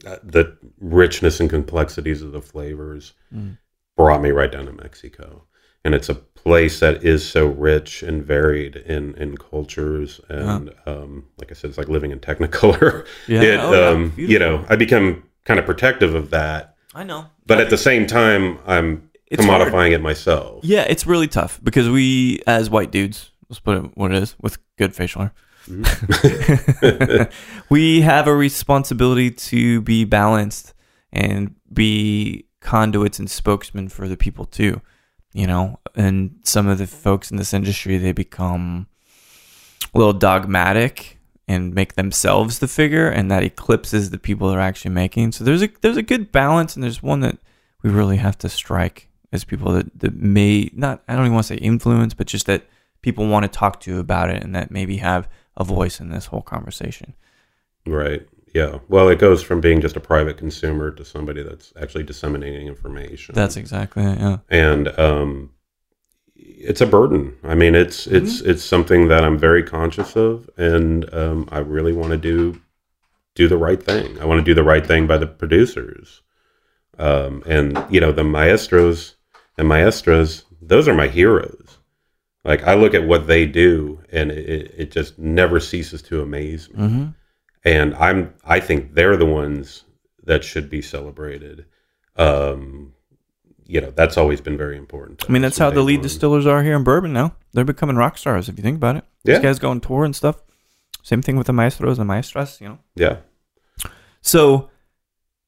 uh, The richness and complexities of the flavors Mm. brought me right down to Mexico, and it's a place that is so rich and varied in in cultures, and um, like I said, it's like living in Technicolor. Yeah. It, Oh, yeah. um, you know, I become kind of protective of that, I know. but at the same time, I'm It's hard. commodifying it myself. Yeah, it's really tough because we, as white dudes, let's put it what it is, with good facial hair, Mhm. we have a responsibility to be balanced and be conduits and spokesmen for the people too. You know, and some of the folks in this industry they become a little dogmatic and make themselves the figure, and that eclipses the people they're actually making. So there's a there's a good balance, and there's one that we really have to strike as people that, that may not I don't even want to say influence, but just that people want to talk to about it and that maybe have a voice in this whole conversation. Right. Yeah. Well, it goes from being just a private consumer to somebody that's actually disseminating information. That's exactly it. Yeah. and um, it's a burden. I mean, it's it's it's something that I'm very conscious of, and um, I really want to do do the right thing. I want to do the right thing by the producers, um, and you know the maestros and maestras. Those are my heroes. Like I look at what they do, and it, it just never ceases to amaze me. Mm-hmm. and I'm I think they're the ones that should be celebrated. Um, you know, that's always been very important. I mean, that's how the lead distillers are here in Bourbon now. They're becoming rock stars if you think about it. Yeah. These guys go on tour and stuff. Same thing with the maestros and maestras, you know. Yeah. So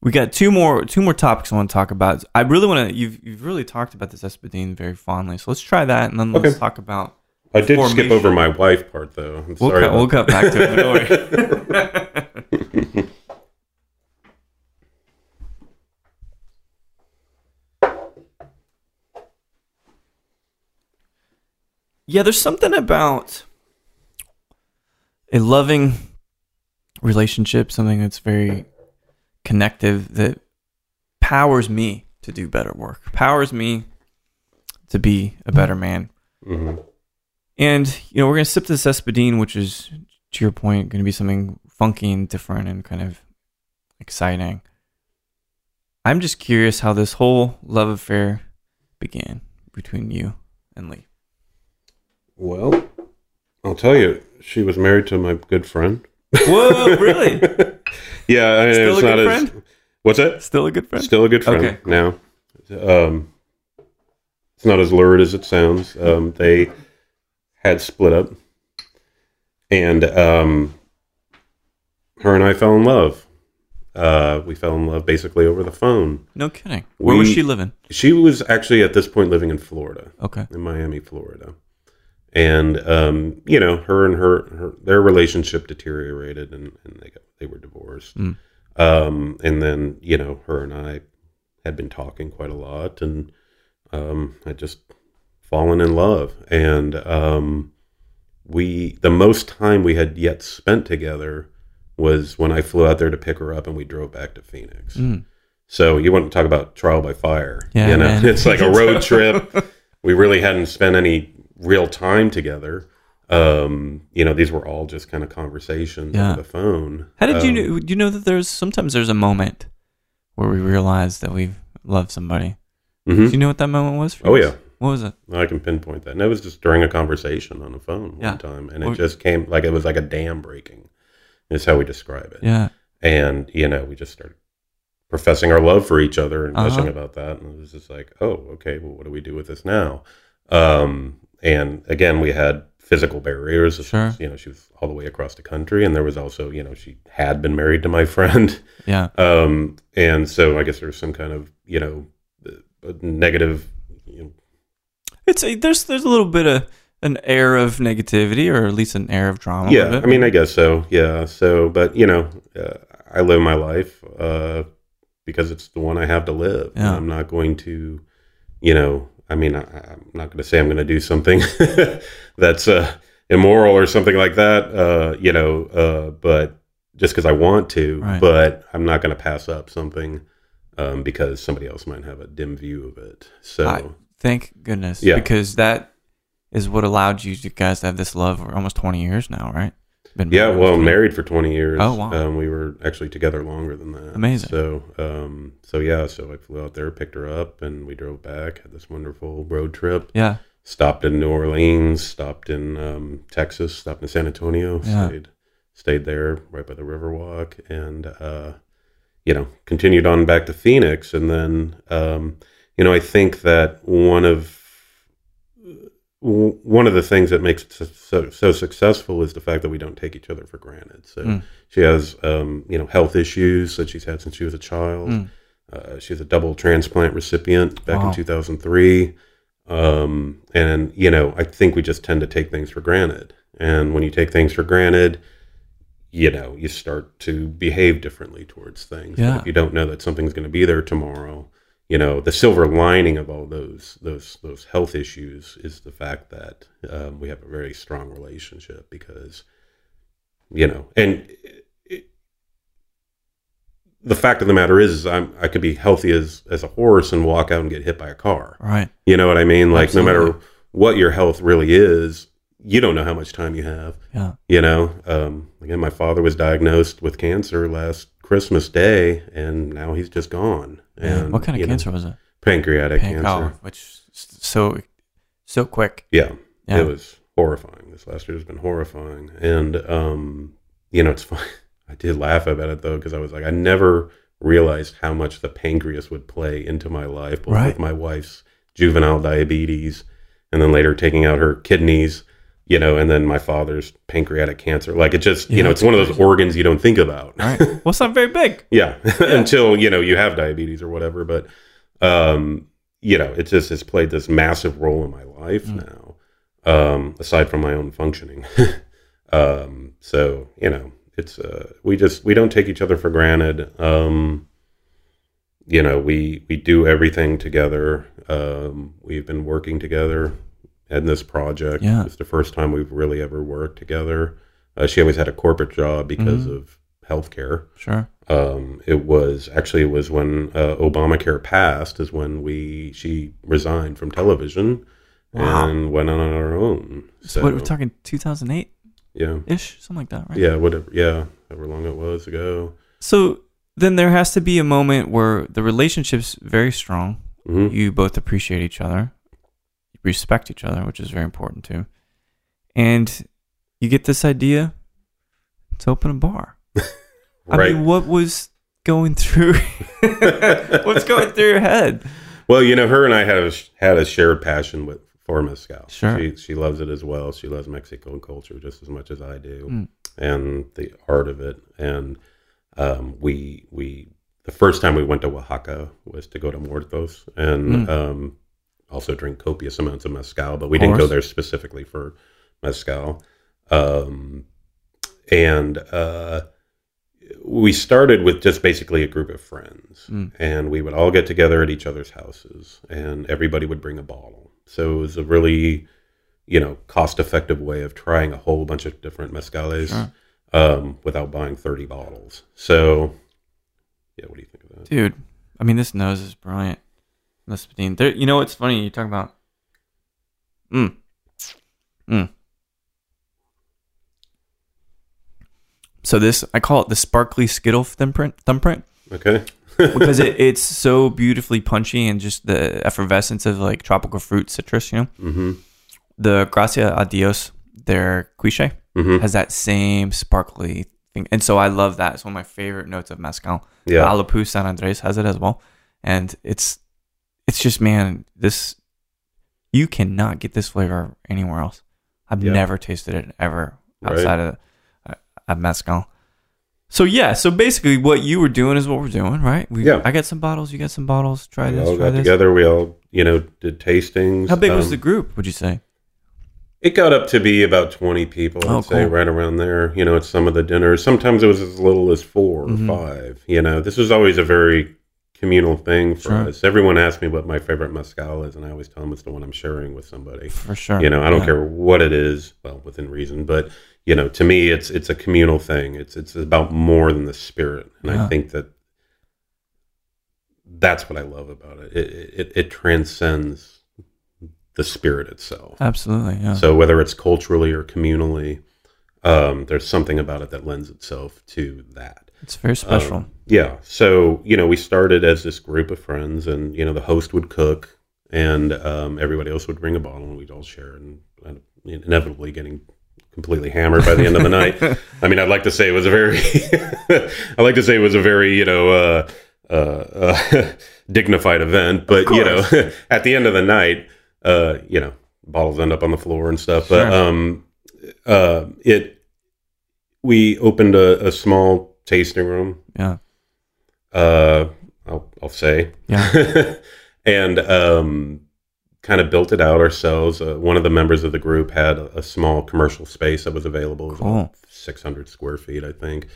we got two more two more topics I want to talk about. I really want to. You've you've really talked about this espadin very fondly. So let's try that, and then let's talk about. I did Formation. skip over my wife part though. I'm We'll sorry. cut, we'll cut back to it. Yeah, there's something about a loving relationship, something that's very connective that powers me to do better work, powers me to be a better man. Mhm. And you know, we're gonna sip this espadin, which is, to your point, gonna be something funky and different and kind of exciting. I'm just curious how this whole love affair began between you and Lee. Well, I'll tell you, she was married to my good friend. Whoa, really? Yeah, I mean, Still it's a not good as friend? what's that? Still a good friend? Still a good friend Okay. now. Um, it's not as lurid as it sounds. Um, they had split up, and um, her and I fell in love. Uh, we fell in love basically over the phone. No kidding. Where was she living? She was actually at this point living in Florida, Okay. in Miami, Florida, and um, you know, her and her, her their relationship deteriorated, and, and they got they were divorced. Mm. Um, and then you know, her and I had been talking quite a lot, and um, I just fallen in love, and um, we the most time we had yet spent together was when I flew out there to pick her up, and we drove back to Phoenix. Mm. So you want to talk about trial by fire? Yeah, you know, man. it's like a road trip. We really hadn't spent any real time together. Um, you know, these were all just kind of conversations Yeah. over the phone. How did you Um, know? Do you know that there's sometimes there's a moment where we realize that we love somebody? mhm. Do you know what that moment was? For Oh us? yeah, What was it? I can pinpoint that. And it was just during a conversation on the phone one Yeah. time, and Or- it just came like it was like a dam breaking. Is how we describe it. Yeah. And you know, we just started professing our love for each other and Uh-huh. gushing about that. And it was just like, oh, okay, well, what do we do with this now? Um, and again, we had physical barriers. Sure. You know, she was all the way across the country, and there was also, you know, she had been married to my friend. Yeah. Um, and so I guess there's some kind of, you know, uh, negative. You know, It's a, there's there's a little bit of an air of negativity, or at least an air of drama. yeah. I mean, I guess so. Yeah. So, but you know, uh, I live my life uh, because it's the one I have to live. And Yeah. I'm not going to, you know, I mean, I, I'm not going to say I'm going to do something that's uh, immoral or something like that. Uh, you know, uh, but just because I want to, Right. but I'm not going to pass up something um, because somebody else might have a dim view of it. So. I- thank goodness. Yeah. Because that is what allowed you guys to have this love for almost 20 years now, right? Been Yeah, well, 20 married for twenty years. Oh, wow. Um, we were actually together longer than that. Amazing. So, um, so yeah, so I flew out there, picked her up, and we drove back. Had this wonderful road trip. Yeah. Stopped in New Orleans. Stopped in um, Texas. Stopped in San Antonio. Yeah. Stayed, stayed there right by the Riverwalk, and uh, you know, continued on back to Phoenix, and then um, you know, I think that one of one of the things that makes it so, so, successful is the fact that we don't take each other for granted. So Mm. she has, um, you know, health issues that she's had since she was a child. Mm. Uh, she's a double transplant recipient back Wow. in 2003. Um, and, you know, I think we just tend to take things for granted. And when you take things for granted, you know, you start to behave differently towards things. Yeah. if you don't know that something's going to be there tomorrow, you know, the silver lining of all those those those health issues is the fact that um, we have a very strong relationship because, you know, and it, the fact of the matter is, is I'm I could be healthy as as a horse and walk out and get hit by a car. Right. You know what I mean? Like no matter what your health really is, you don't know how much time you have. Yeah. You know, um, again, my father was diagnosed with cancer last Christmas Day, and now he's just gone. And What kind of you know, cancer was it? pancreatic Panc- cancer. oh, which so so quick. Yeah, Yeah. it was horrifying. This last year has been horrifying, and um, you know, it's funny. I did laugh about it though because I was like, I never realized how much the pancreas would play into my life, both Right. with my wife's juvenile diabetes, and then later taking out her kidneys. You know, and then my father's pancreatic cancer. Like it just, you Yeah, know, it's one of those organs you don't think about. Right. well, it's not very big. Yeah, until you know you have diabetes or whatever. But um, you know, it just has played this massive role in my life Mm. now. Um, aside from my own functioning, um, so you know, it's uh, we just we don't take each other for granted. Um, you know, we we do everything together. Um, we've been working together in this project. Yeah. It's the first time we've really ever worked together. Uh, she always had a corporate job because Mhm. of healthcare Sure. um, it was actually it was when uh, Obamacare passed is when we she resigned from television Wow. and went on our own. So, what we're talking 2008 yeah, ish, something like that, right? yeah, whatever, yeah, however long it was ago. So then there has to be a moment where the relationship's very strong. hmm You both appreciate each other, respect each other, which is very important too. And you get this idea to open a bar. Right. I mean, what was going through what's going through your head? well, you know, her and I have had a shared passion with for mezcal. Sure. She she loves it as well. She loves Mexican culture just as much as I do, Mm. and the art of it. And um, we we the first time we went to Oaxaca was to go to Muertos and Mm. um, also drink copious amounts of mezcal. But we didn't go there specifically for mezcal. Um, and uh, we started with just basically a group of friends, Mm. and we would all get together at each other's houses, and everybody would bring a bottle. So it was a really, you know, cost-effective way of trying a whole bunch of different mezcales Sure. um, without buying thirty bottles. So, yeah, what do you think of that? Dude, I mean, this nose is brilliant. Lesbian. There, you know what's funny? You talk about. Mm. Mm. So this, I call it the sparkly Skittle thumbprint, thumbprint Okay, because it, it's so beautifully punchy and just the effervescence of like tropical fruit, citrus. You know, mm-hmm. the Gracias a Dios, their cuishe, Mm-hmm. has that same sparkly thing, and so I love that. It's one of my favorite notes of mezcal. Yeah, Alipus San Andres has it as well, and it's it's just man, this you cannot get this flavor anywhere else. I've Yeah. never tasted it ever Right. outside of uh, of mezcal. So yeah, so basically what you were doing is what we're doing, right? We, Yeah. I got some bottles, you got some bottles. Try we this, all try got this. together. We all, you know, did tastings. How big was Um, the group? Would you say? It got up to be about 20 people, I'd Oh, say, cool. right around there. You know, at some of the dinners. Sometimes it was as little as 4 Mhm. or five. You know, this was always a very communal thing for Sure. us. Everyone asks me what my favorite mezcal is, and I always tell them it's the one I'm sharing with somebody. For sure. You know, I don't Yeah. care what it is, well, within reason, but you know, to me, it's it's a communal thing. It's it's about more than the spirit, and Yeah. I think that that's what I love about it. It it, it transcends the spirit itself. Absolutely. Yeah. So whether it's culturally or communally, um, there's something about it that lends itself to that. It's very special. Um, yeah. So you know, we started as this group of friends, and you know, the host would cook, and um, everybody else would bring a bottle, and we'd all share, and, and inevitably getting completely hammered by the end of the night. I mean, I'd like to say it was a very, I like to say it was a very, you know, uh, uh, uh, dignified event, but you know, at the end of the night, uh, you know, bottles end up on the floor and stuff. But um, uh, it, we opened a, a small tasting room. yeah. Uh, I'll, I'll say, Yeah. and um, kind of built it out ourselves. Uh, one of the members of the group had a, a small commercial space that was available, was Cool. about 600 square feet, I think.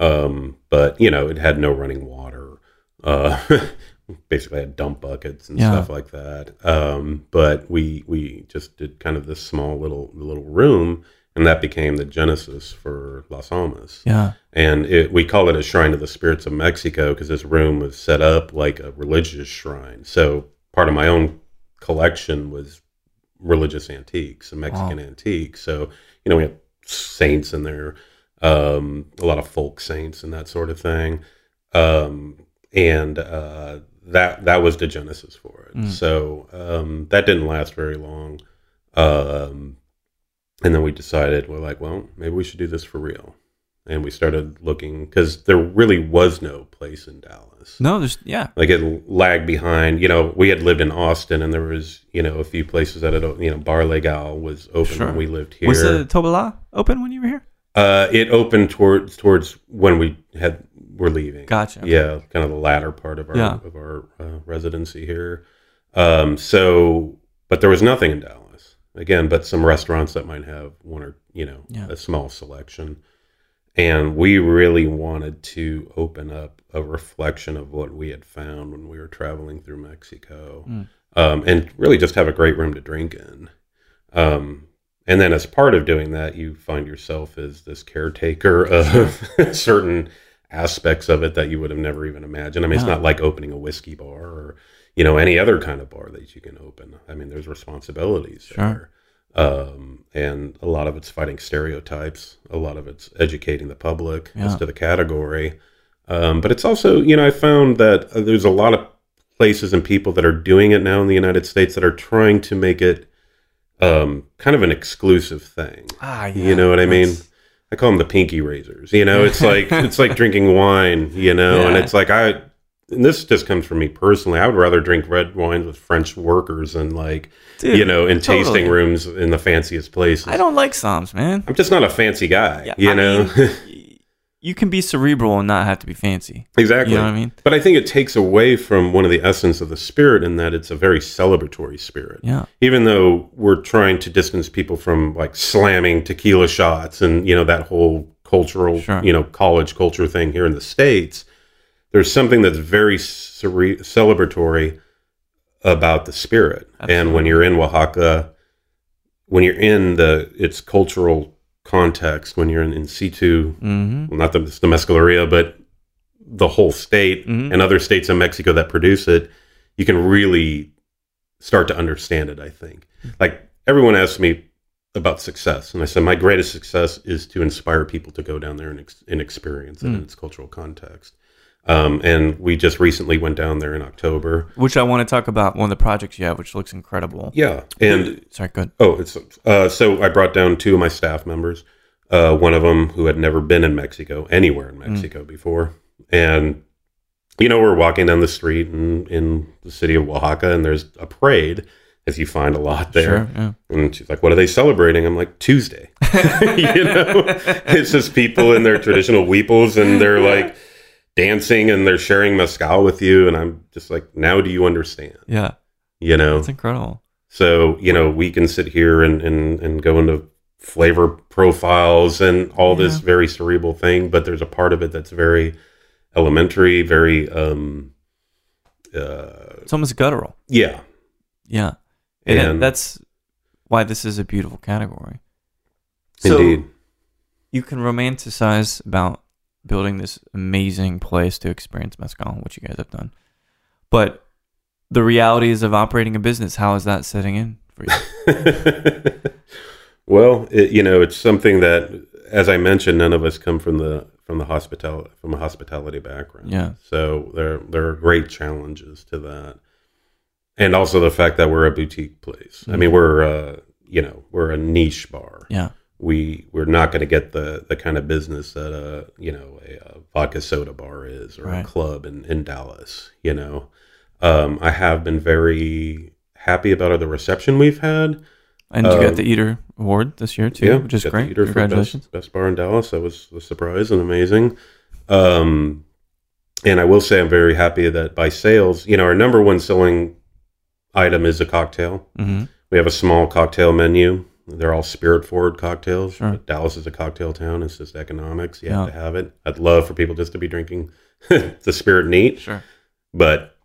Um, but you know, it had no running water. Uh, basically, had dump buckets and Yeah. stuff like that. Um, but we we just did kind of this small little little room, and that became the genesis for Las Almas Yeah. and it, we call it a shrine to the spirits of Mexico because this room was set up like a religious shrine. So part of my own collection was religious antiques, and Mexican antiques. So you know we have saints in there, um, a lot of folk saints and that sort of thing, um, and uh, that that was the genesis for it. Mm. So um, that didn't last very long. Um, and then we decided we're like, well, maybe we should do this for real and we started looking because there really was no place in Dallas. No, there's yeah. Like it lagged behind. You know, we had lived in Austin, and there was you know a few places that had you know Bar Legal was open Sure. when we lived here. Was the Tobala open when you were here? uh, it opened towards towards when we had were leaving. Gotcha. Yeah, kind of the latter part of our Yeah. of our uh, residency here. Um, so, but there was nothing in Dallas again, but some restaurants that might have one or you know Yeah. a small selection. And we really wanted to open up a reflection of what we had found when we were traveling through Mexico, Mm. um, and really just have a great room to drink in. Um, and then, as part of doing that, you find yourself as this caretaker of certain aspects of it that you would have never even imagined. I mean, it's not like opening a whiskey bar or you know any other kind of bar that you can open. I mean, there's responsibilities Sure. there, um, and a lot of it's fighting stereotypes. A lot of it's educating the public Yeah. as to the category. Um, but it's also, you know, I found that uh, there's a lot of places and people that are doing it now in the United States that are trying to make it um, kind of an exclusive thing. Ah, You know what I mean? I call them the pinky raisers. You know, it's like it's like drinking wine. You know, and it's like I. And this just comes from me personally. I would rather drink red wines with French workers and like Dude, you know in totally. tasting rooms in the fanciest places. I don't like somms, man. I'm just not a fancy guy. Yeah, you I know, mean, you can be cerebral and not have to be fancy. exactly. You know what I mean? But I think it takes away from one of the essence of the spirit in that it's a very celebratory spirit. Yeah. Even though we're trying to distance people from like slamming tequila shots and you know that whole cultural, Sure. you know, college culture thing here in the states, there's something that's very cere- celebratory about the spirit. And when you're in Oaxaca, when you're in the its cultural context, when you're in in situ, Mm-hmm. well, not the, the Mezcaleria, but the whole state Mhm. and other states in Mexico that produce it, you can really start to understand it. I think. Like everyone asks me about success, and I said my greatest success is to inspire people to go down there and, ex- and experience it in Mm. its cultural context. Um, and we just recently went down there in October. Which I want to talk about one of the projects you have, which looks incredible. Yeah, and sorry, good. Oh, it's uh, so I brought down two of my staff members. Uh, one of them who had never been in Mexico, anywhere in Mexico before, and you know we're walking down the street in in the city of Oaxaca, and there's a parade, as you find a lot there. Sure. Yeah. And she's like, "What are they celebrating?" I'm like, "Tuesday." you know, it's just people in their traditional huipiles, and they're like dancing, and they're sharing mezcal with you, and I'm just like, "Now do you understand?" Yeah. You know, It's incredible. so, you know, we can sit here and, and, and go into flavor profiles and all this very cerebral thing, but there's a part of it that's very elementary, very, um, uh, It's almost guttural. yeah. Yeah. And, And- that's why this is a beautiful category. So Indeed. you can romanticize about building this amazing place to experience mezcal, which you guys have done. But the realities of operating a business, how is that setting in for you? well, it, you know, it's something that, as I mentioned, none of us come from the from the hospital from a hospitality background. Yeah. So there there are great challenges to that, and also the fact that we're a boutique place. I mean, we're uh, you know we're a niche bar. Yeah. We we're not going to get the the kind of business that a you know a, uh vodka soda bar is or Right. a club in in Dallas. You know, um, I have been very happy about the reception we've had. And you Um, got the Eater Award this year too, which is great. Congratulations. Best, best bar in Dallas. That was a surprise and amazing. Um, and I will say I'm very happy that by sales, you know, our number one selling item is a cocktail. hmm We have a small cocktail menu. They're all spirit forward cocktails. Sure. But Dallas is a cocktail town. It's just economics. You Yeah. have to have it. I'd love for people just to be drinking the spirit neat Sure. but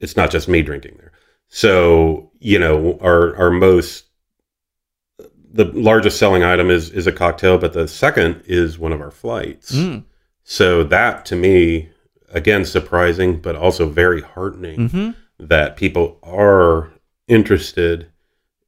it's not just me drinking there. So you know, our our most the largest selling item is is a cocktail, but the second is one of our flights. Mm. So that to me, again, surprising, but also very heartening hmm that people are interested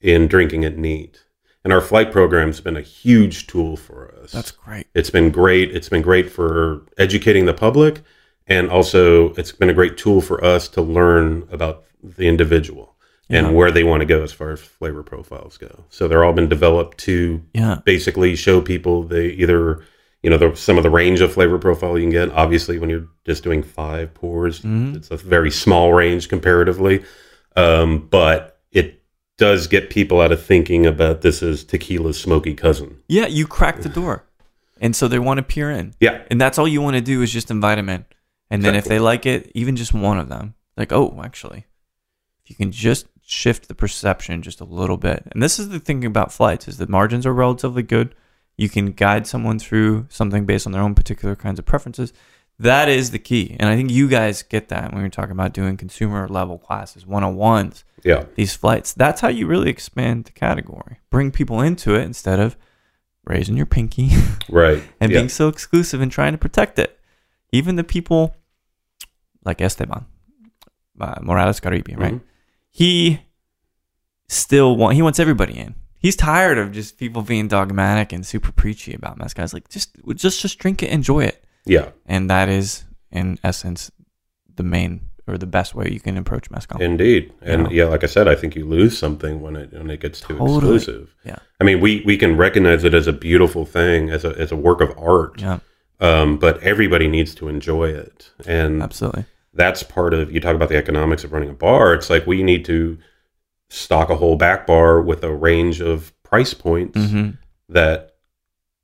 in drinking it neat. And our flight program's been a huge tool for us. That's great. It's been great. It's been great for educating the public, and also it's been a great tool for us to learn about the individual Yeah. and where they want to go as far as flavor profiles go. So they're all been developed to Yeah. basically show people they either you know the, some of the range of flavor profile you can get. Obviously, when you're just doing five pours, Mhm. it's a very small range comparatively, um, but does get people out of thinking about this as tequila's smoky cousin. Yeah, you crack the door. And so they want to peer in. Yeah, And that's all you want to do is just invite them in. And then if they like it, even just one of them, like, oh, actually, if you can just shift the perception just a little bit. And this is the thing about flights is the margins are relatively good. You can guide someone through something based on their own particular kinds of preferences. That is the key. And I think you guys get that when you're talking about doing consumer level classes, 101s, yeah, these flights. That's how you really expand the category. Bring people into it instead of raising your pinky right. and yeah. being so exclusive and trying to protect it. Even the people like Esteban uh, Morales Caribe, right? Mhm. He still want he wants everybody in. He's tired of just people being dogmatic and super preachy about mezcal. Like just just just drink it, enjoy it, yeah. and that is in essence the main or the best way you can approach mezcal. Indeed, and Yeah. yeah, like I said, I think you lose something when it when it gets too Totally. exclusive. Yeah. I mean, we we can recognize it as a beautiful thing, as a as a work of art, yeah, um, but everybody needs to enjoy it, and absolutely. that's part of. You talk about the economics of running a bar. It's like we need to stock a whole back bar with a range of price points hmm that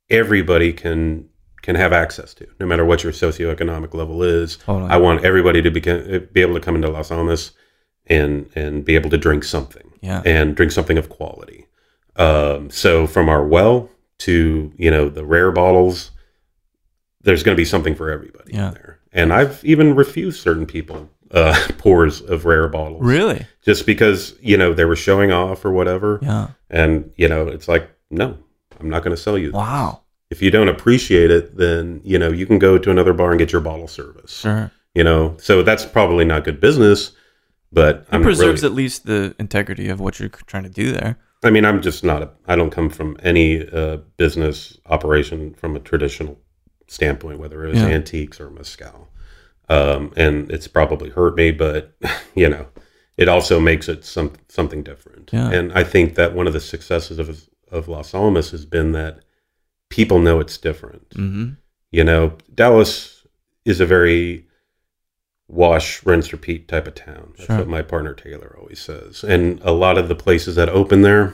everybody can can have access to, no matter what your socioeconomic level is. I want everybody to be, be able to come into Las Almas and and be able to drink something yeah. and drink something of quality. Um, so from our well to you know the rare bottles, there's going to be something for everybody Yeah. in there. And I've even refused certain people uh, pours of rare bottles, Really? just because you know they were showing off or whatever. Yeah. And you know it's like no, I'm not going to sell you. this. If you don't appreciate it, then you know you can go to another bar and get your bottle service. Sure. You know, so that's probably not good business. But It I'm preserves really, at least the integrity of what you're trying to do there. I mean, I'm just not. A, I don't come from any uh, business operation from a traditional standpoint, whether it was Yeah. antiques or mezcal. Um, and it's probably hurt me, but you know, it also makes it some something different. Yeah. And I think that one of the successes of of Las Almas has been that people know it's different. hmm You know, Dallas is a very wash, rinse, repeat type of town. That's Sure. what my partner Taylor always says. And a lot of the places that open there,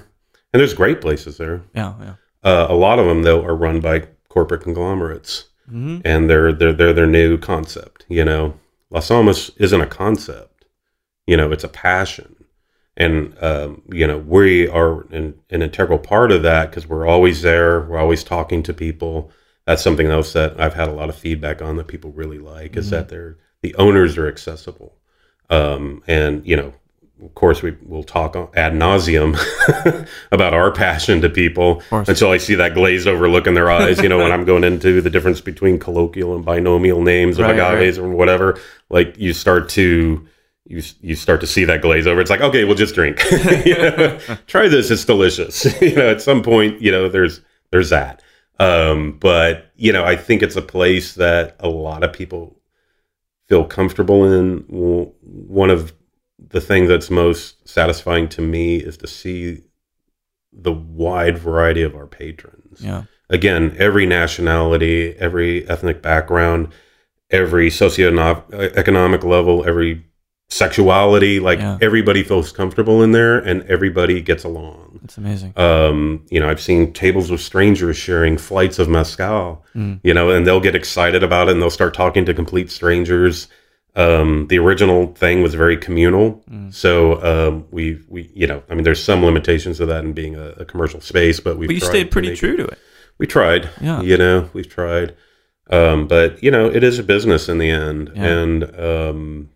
and there's great places there. Yeah. Yeah. Uh, a lot of them though are run by corporate conglomerates, hmm and they're they're they're their new concept. You know, Las Almas isn't a concept. You know, it's a passion. And um, you know we are an, an integral part of that because we're always there. We're always talking to people. That's something else that I've had a lot of feedback on that people really like is Mhm. that they're the owners are accessible. Um, and you know, of course, we will talk ad nauseum about our passion to people until I see that glazed over look in their eyes. You know, when I'm going into the difference between colloquial and binomial names of Right, agaves or whatever, like you start to you you start to see that glaze over. It's like, okay, we'll just drink. Try this; it's delicious. you know, at some point, you know, there's there's that. Um, but you know, I think it's a place that a lot of people feel comfortable in. One of the things that's most satisfying to me is to see the wide variety of our patrons Yeah. again, every nationality, every ethnic background, every socioeconomic level, every sexuality, like Yeah. everybody feels comfortable in there and everybody gets along. It's amazing. Um, you know, I've seen tables with strangers sharing flights of mezcal, Mm. you know, and they'll get excited about it and they'll start talking to complete strangers. Um, the original thing was very communal. Mm. So um, we, we, you know, I mean, there's some limitations of that in being a, a commercial space, but we But you stayed pretty true to it. we tried. Yeah. You know, we've tried. Um, but you know, it is a business in the end. Yeah. And um,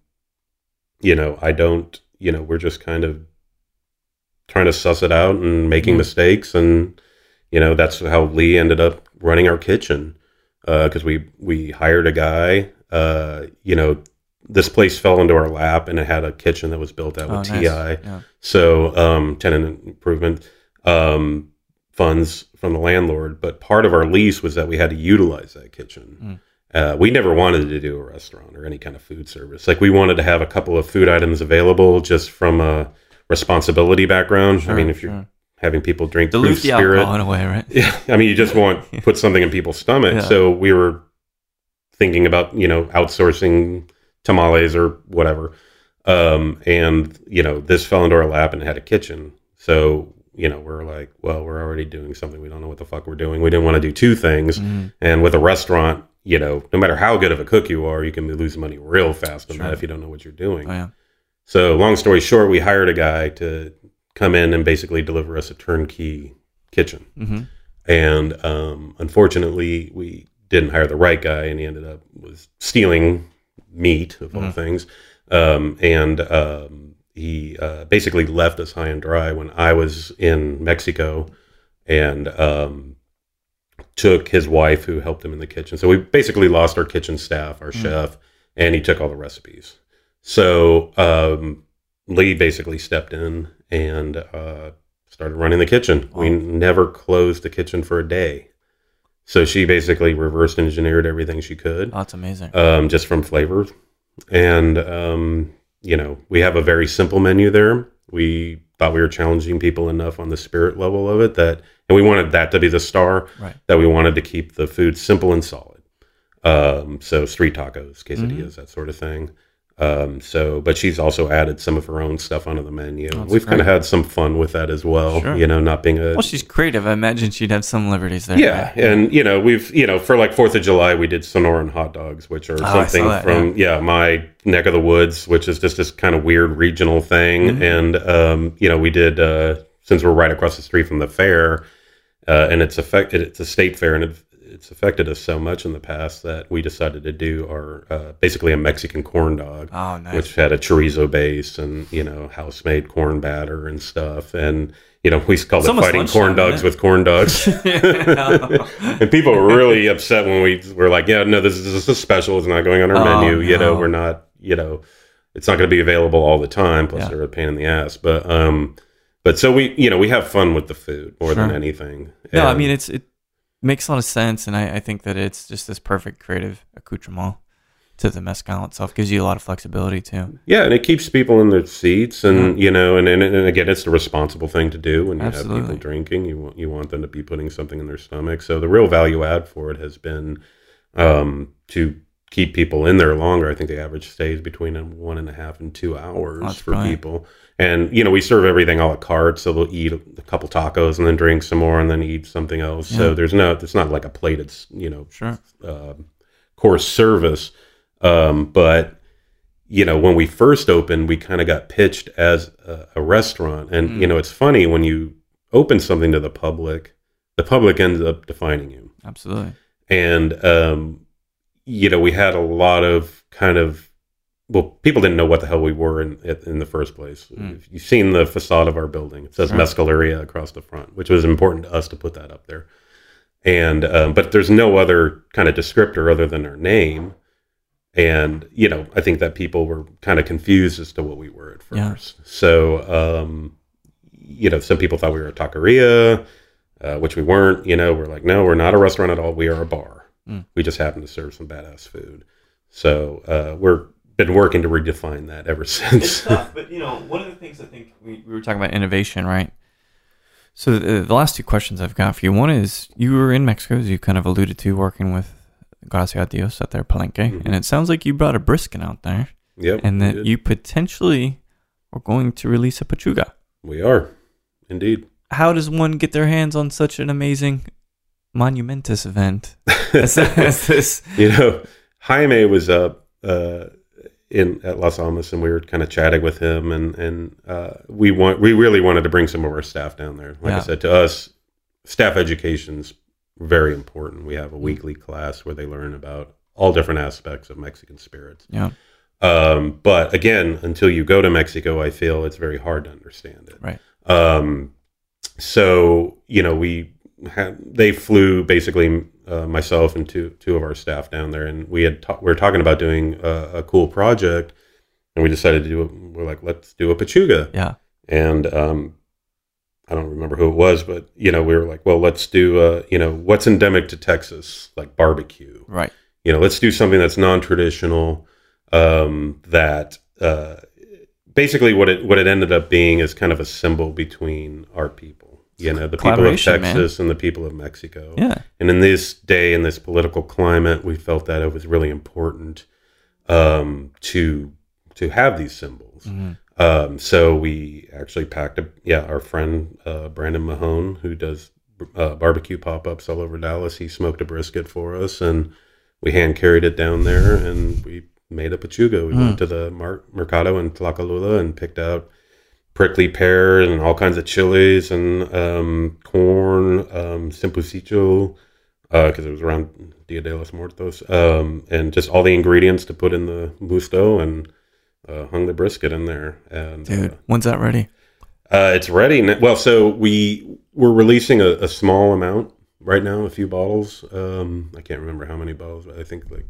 you know, I don't you know, we're just kind of trying to suss it out and making Yeah. mistakes and you know, that's how Lee ended up running our kitchen. because we we hired a guy, uh, you know, this place fell into our lap and it had a kitchen that was built out Oh, with nice. TI. Yeah. So um, tenant improvement um, funds from the landlord, but part of our lease was that we had to utilize that kitchen. Uh, we never wanted to do a restaurant or any kind of food service. Like we wanted to have a couple of food items available just from a responsibility background. I mean, if you're sure. having people drink Dilute the spirit. alcohol in a way, right? Yeah, I mean, you just want put something in people's stomach. Yeah. So we were thinking about you know outsourcing tamales or whatever, um, and you know this fell into our lap and had a kitchen. So you know we're like, well, we're already doing something. We don't know what the fuck we're doing. We didn't want to do two things. Mhm. And with a restaurant, you know, no matter how good of a cook you are, you can lose money real fast on Sure. that if you don't know what you're doing. Oh, yeah. So, long story short, we hired a guy to come in and basically deliver us a turnkey kitchen. hmm And um, unfortunately, we didn't hire the right guy, and he ended up was stealing meat of all Mhm. things. Um, and um, he uh, basically left us high and dry when I was in Mexico, and um, took his wife, who helped him in the kitchen. So we basically lost our kitchen staff, our Mm. chef, and he took all the recipes. So um, Lee basically stepped in and uh, started running the kitchen. We never closed the kitchen for a day. So she basically reverse engineered everything she could, Oh, that's amazing. um, just from flavors. And um, you know, we have a very simple menu there. We thought we were challenging people enough on the spirit level of it that, and we wanted that to be the star Right. that we wanted to keep the food simple and solid. Um, so street tacos, quesadillas, that sort of thing. Um, so, but she's also added some of her own stuff onto the menu. That's We've kind of had some fun with that as well. Sure. You know, not being a Well, she's creative. I imagine she'd have some liberties there. yeah, right? and you know we've you know for like Fourth of July we did Sonoran hot dogs, which are Oh, something that, from yeah. my neck of the woods, which is just this kind of weird regional thing. Mhm. And um, you know we did uh, since we're right across the street from the fair, uh, and it's affected it's a state fair and it, it's affected us so much in the past that we decided to do our uh, basically a Mexican corn dog. Oh, nice. which had a chorizo base and you know house made corn batter and stuff. And you know we called It's it fighting corn dogs with corn dogs. And people were really upset when we were like yeah no this is, this is special. It's not going on our Oh, menu. You know we're not you know it's not going to be available all the time. Plus Yeah. they're a pain in the ass. But um but so we you know we have fun with the food more than Sure. anything. No, I mean it's it makes a lot of sense, and I, I think that it's just this perfect creative accoutrement to the mezcal itself. Gives you a lot of flexibility too. Yeah, and it keeps people in their seats, and Yeah. you know, and, and and again, it's the responsible thing to do when you have people drinking. You want you want them to be putting something in their stomach. So the real value add for it has been um, to keep people in there longer. I think the average stays between one and a half and two hours for brilliant. people. And you know, we serve everything a la carte, so they'll eat a couple tacos and then drink some more and then eat something else. Yeah. So there's no, it's not like a plated, you know, Sure. um course service. Um, but you know, when we first opened, we kind of got pitched as a, a restaurant, and Mm. you know, it's funny when you open something to the public, the public ends up defining you, Absolutely. and um, you know, we had a lot of kind of well, people didn't know what the hell we were in in the first place. Mm. You've seen the facade of our building; it says Sure. Mezcaleria across the front, which was important to us to put that up there. And um, but there's no other kind of descriptor other than our name. And you know, I think that people were kind of confused as to what we were at Yeah. first. So, um, you know, some people thought we were a taqueria, uh, which we weren't. You know, we're like, no, we're not a restaurant at all. We are a bar. Mm. We just happen to serve some badass food. So uh, we're been working to redefine that ever it's since. tough, but you know, one of the things I think we, we were talking about innovation, right? So the, the last two questions I've got for you. One is you were in Mexico, as you kind of alluded to, working with Gracias a Dios at their Palenque, Mhm. and it sounds like you brought a brisket out there, yep, and that you potentially are going to release a pechuga. we are indeed. How does one get their hands on such an amazing, monumentous event as, as this? you know, Jaime was up uh, in at Las Almas, and we were kind of chatting with him, and and uh, we want we really wanted to bring some of our staff down there. Like Yeah. I said, to us, staff education's very important. We have a weekly class where they learn about all different aspects of Mexican spirits. Yeah, Um, but again, until you go to Mexico, I feel it's very hard to understand it. Right. Um, so you know, we they flew basically uh, myself and two two of our staff down there, and we had ta- we were talking about doing a, a cool project, and we decided to do it. We're like, let's do a pechuga, yeah, and um, I don't remember who it was, but you know, we were like, well, let's do uh, you know what's endemic to Texas, like barbecue right. you know let's do something that's non-traditional um, that uh, basically what it what it ended up being is kind of a symbol between our people You know, the people of Collaboration, man. Texas and the people of Mexico. Yeah. And in this day, in this political climate, we felt that it was really important um, to to have these symbols. Mm-hmm. Um, so we actually packed a yeah our friend uh, Brandon Mahone who does uh, barbecue pop ups all over Dallas. He smoked a brisket for us, and we hand carried it down there, and we made a pechuga. We Hmm. went to the mercado in Tlacolula and picked out prickly pear and all kinds of chilies and um, corn, um, cempasuchil, because it was around Dia de los Muertos, um, and just all the ingredients to put in the busto and uh, hung the brisket in there. And Dude, when's that ready? uh, it's ready. n- Well, so we we're releasing a, a small amount right now, a few bottles. Um, I can't remember how many bottles, but I think like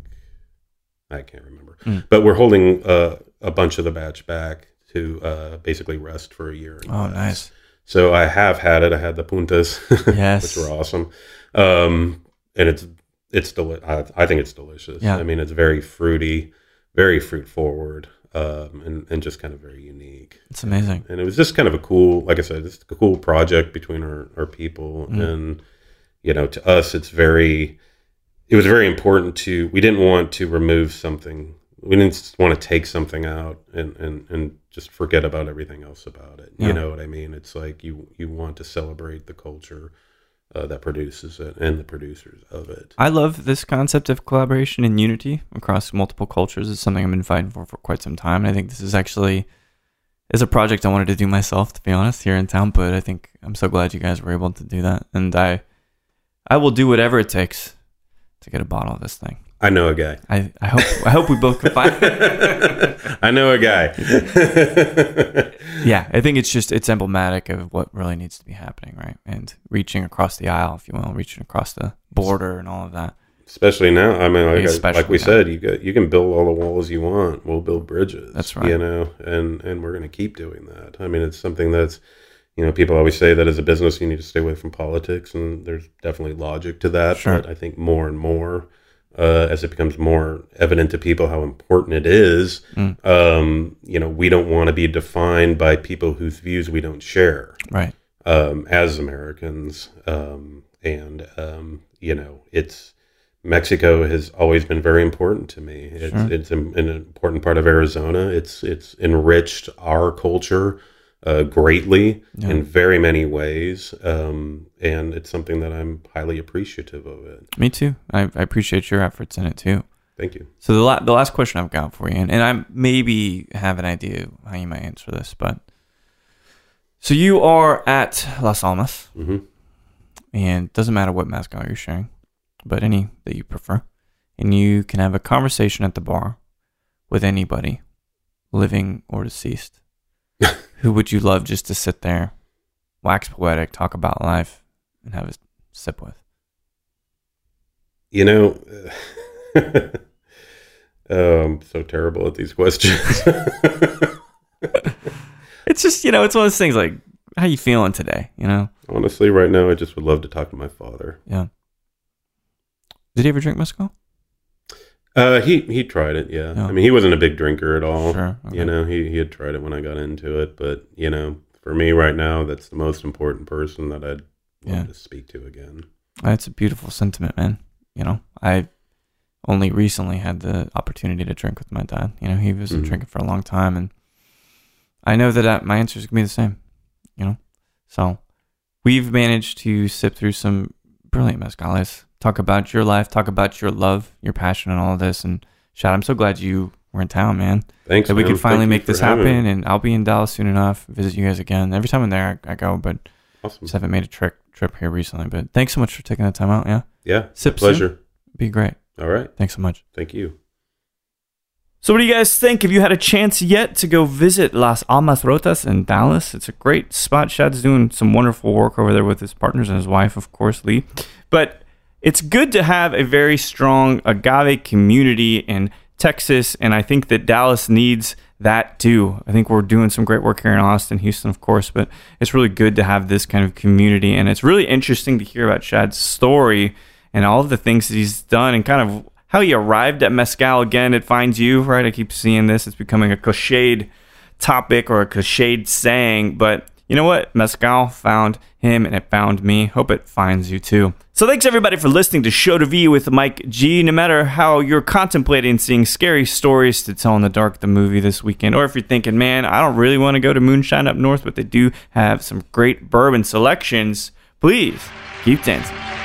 I can't remember. Mm. But we're holding uh, a bunch of the batch back to uh, basically rest for a year. Oh, glass. nice. So I have had it. I had the puntas, Yes. which were awesome, um, and it's it's deli- I, I think it's delicious. Yeah. I mean, it's very fruity, very fruit forward, um, and and just kind of very unique. It's amazing. And it was just kind of a cool, like I said, it's a cool project between our our people, Mm. and you know, to us, it's very. It was very important to. We didn't want to remove something. We didn't want to take something out and and and just forget about everything else about it. Yeah. You know what I mean? It's like you you want to celebrate the culture uh, that produces it and the producers of it. I love this concept of collaboration and unity across multiple cultures. It's something I've been fighting for for quite some time, and I think this is actually is a project I wanted to do myself, to be honest, here in town. But I think I'm so glad you guys were able to do that, and I I will do whatever it takes to get a bottle of this thing. I know a guy. I, I hope I hope we both can find. I know a guy. yeah, I think it's just it's emblematic of what really needs to be happening, right? And reaching across the aisle, if you will, reaching across the border and all of that. Especially now, I mean, like, I- like we now. said, you got you can build all the walls you want. We'll build bridges. That's right. You know, and and we're going to keep doing that. I mean, it's something that's, you know, people always say that as a business, you need to stay away from politics, and there's definitely logic to that. Sure. But I think more and more, uh, as it becomes more evident to people how important it is, Mm. um, you know, we don't want to be defined by people whose views we don't share Right. um, as Americans, um, and um, you know, it's Mexico has always been very important to me. It's Sure. it's an, an important part of Arizona. It's it's enriched our culture uh, greatly Yeah. in very many ways, um, and it's something that I'm highly appreciative of. It. Me too. I, I appreciate your efforts in it too. Thank you. So the la- the last question I've got for you, and, and I maybe have an idea how you might answer this, but so you are at Las Almas, hmm and it doesn't matter what mezcal you're sharing, but any that you prefer, and you can have a conversation at the bar with anybody, living or deceased. Who would you love just to sit there, wax poetic, talk about life, and have a sip with? You know. oh, I'm um, so terrible at these questions. It's just you know, it's one of those things like, how you feeling today? You know. Honestly, right now, I just would love to talk to my father. Yeah. Did he ever drink mezcal? Uh, he he tried it. Yeah. Yeah. I mean, he wasn't a big drinker at all. Sure. okay. You know, he he had tried it when I got into it, but you know, for me right now, that's the most important person that I'd love Yeah. to speak to again. That's a beautiful sentiment, man. You know, I only recently had the opportunity to drink with my dad. You know, he was Mhm. drinking for a long time, and I know that uh, my answer is gonna be the same. You know, so we've managed to sip through some brilliant mezcales. Talk about your life, talk about your love, your passion, and all of this. And Shad, I'm so glad you were in town, man. Thanks. that we man. could finally Thank make this happen. me. And I'll be in Dallas soon enough. Visit you guys again. Every time I'm there, I, I go, but Awesome. just haven't made a trip trip here recently. But thanks so much for taking the time out. Yeah, Yeah. Sip soon. Pleasure. be great. All right. Thanks so much. Thank you. So, what do you guys think? Have you had a chance yet to go visit Las Almas Rotas in Dallas? It's a great spot. Shad's doing some wonderful work over there with his partners and his wife, of course, Lee. But it's good to have a very strong agave community in Texas, and I think that Dallas needs that too. I think we're doing some great work here in Austin, Houston, of course, but it's really good to have this kind of community, and it's really interesting to hear about Shad's story and all of the things that he's done and kind of how he arrived at mezcal again it finds you right? I keep seeing this. It's becoming a cliched topic or a cliched saying but you know what? Mescal found him and it found me. Hope it finds you too. So thanks everybody for listening to Show to V with Mike G. No matter how you're contemplating seeing scary stories to tell in the dark the movie this weekend, or if you're thinking, man, I don't really want to go to Moonshine up north, but they do have some great bourbon selections, please keep dancing.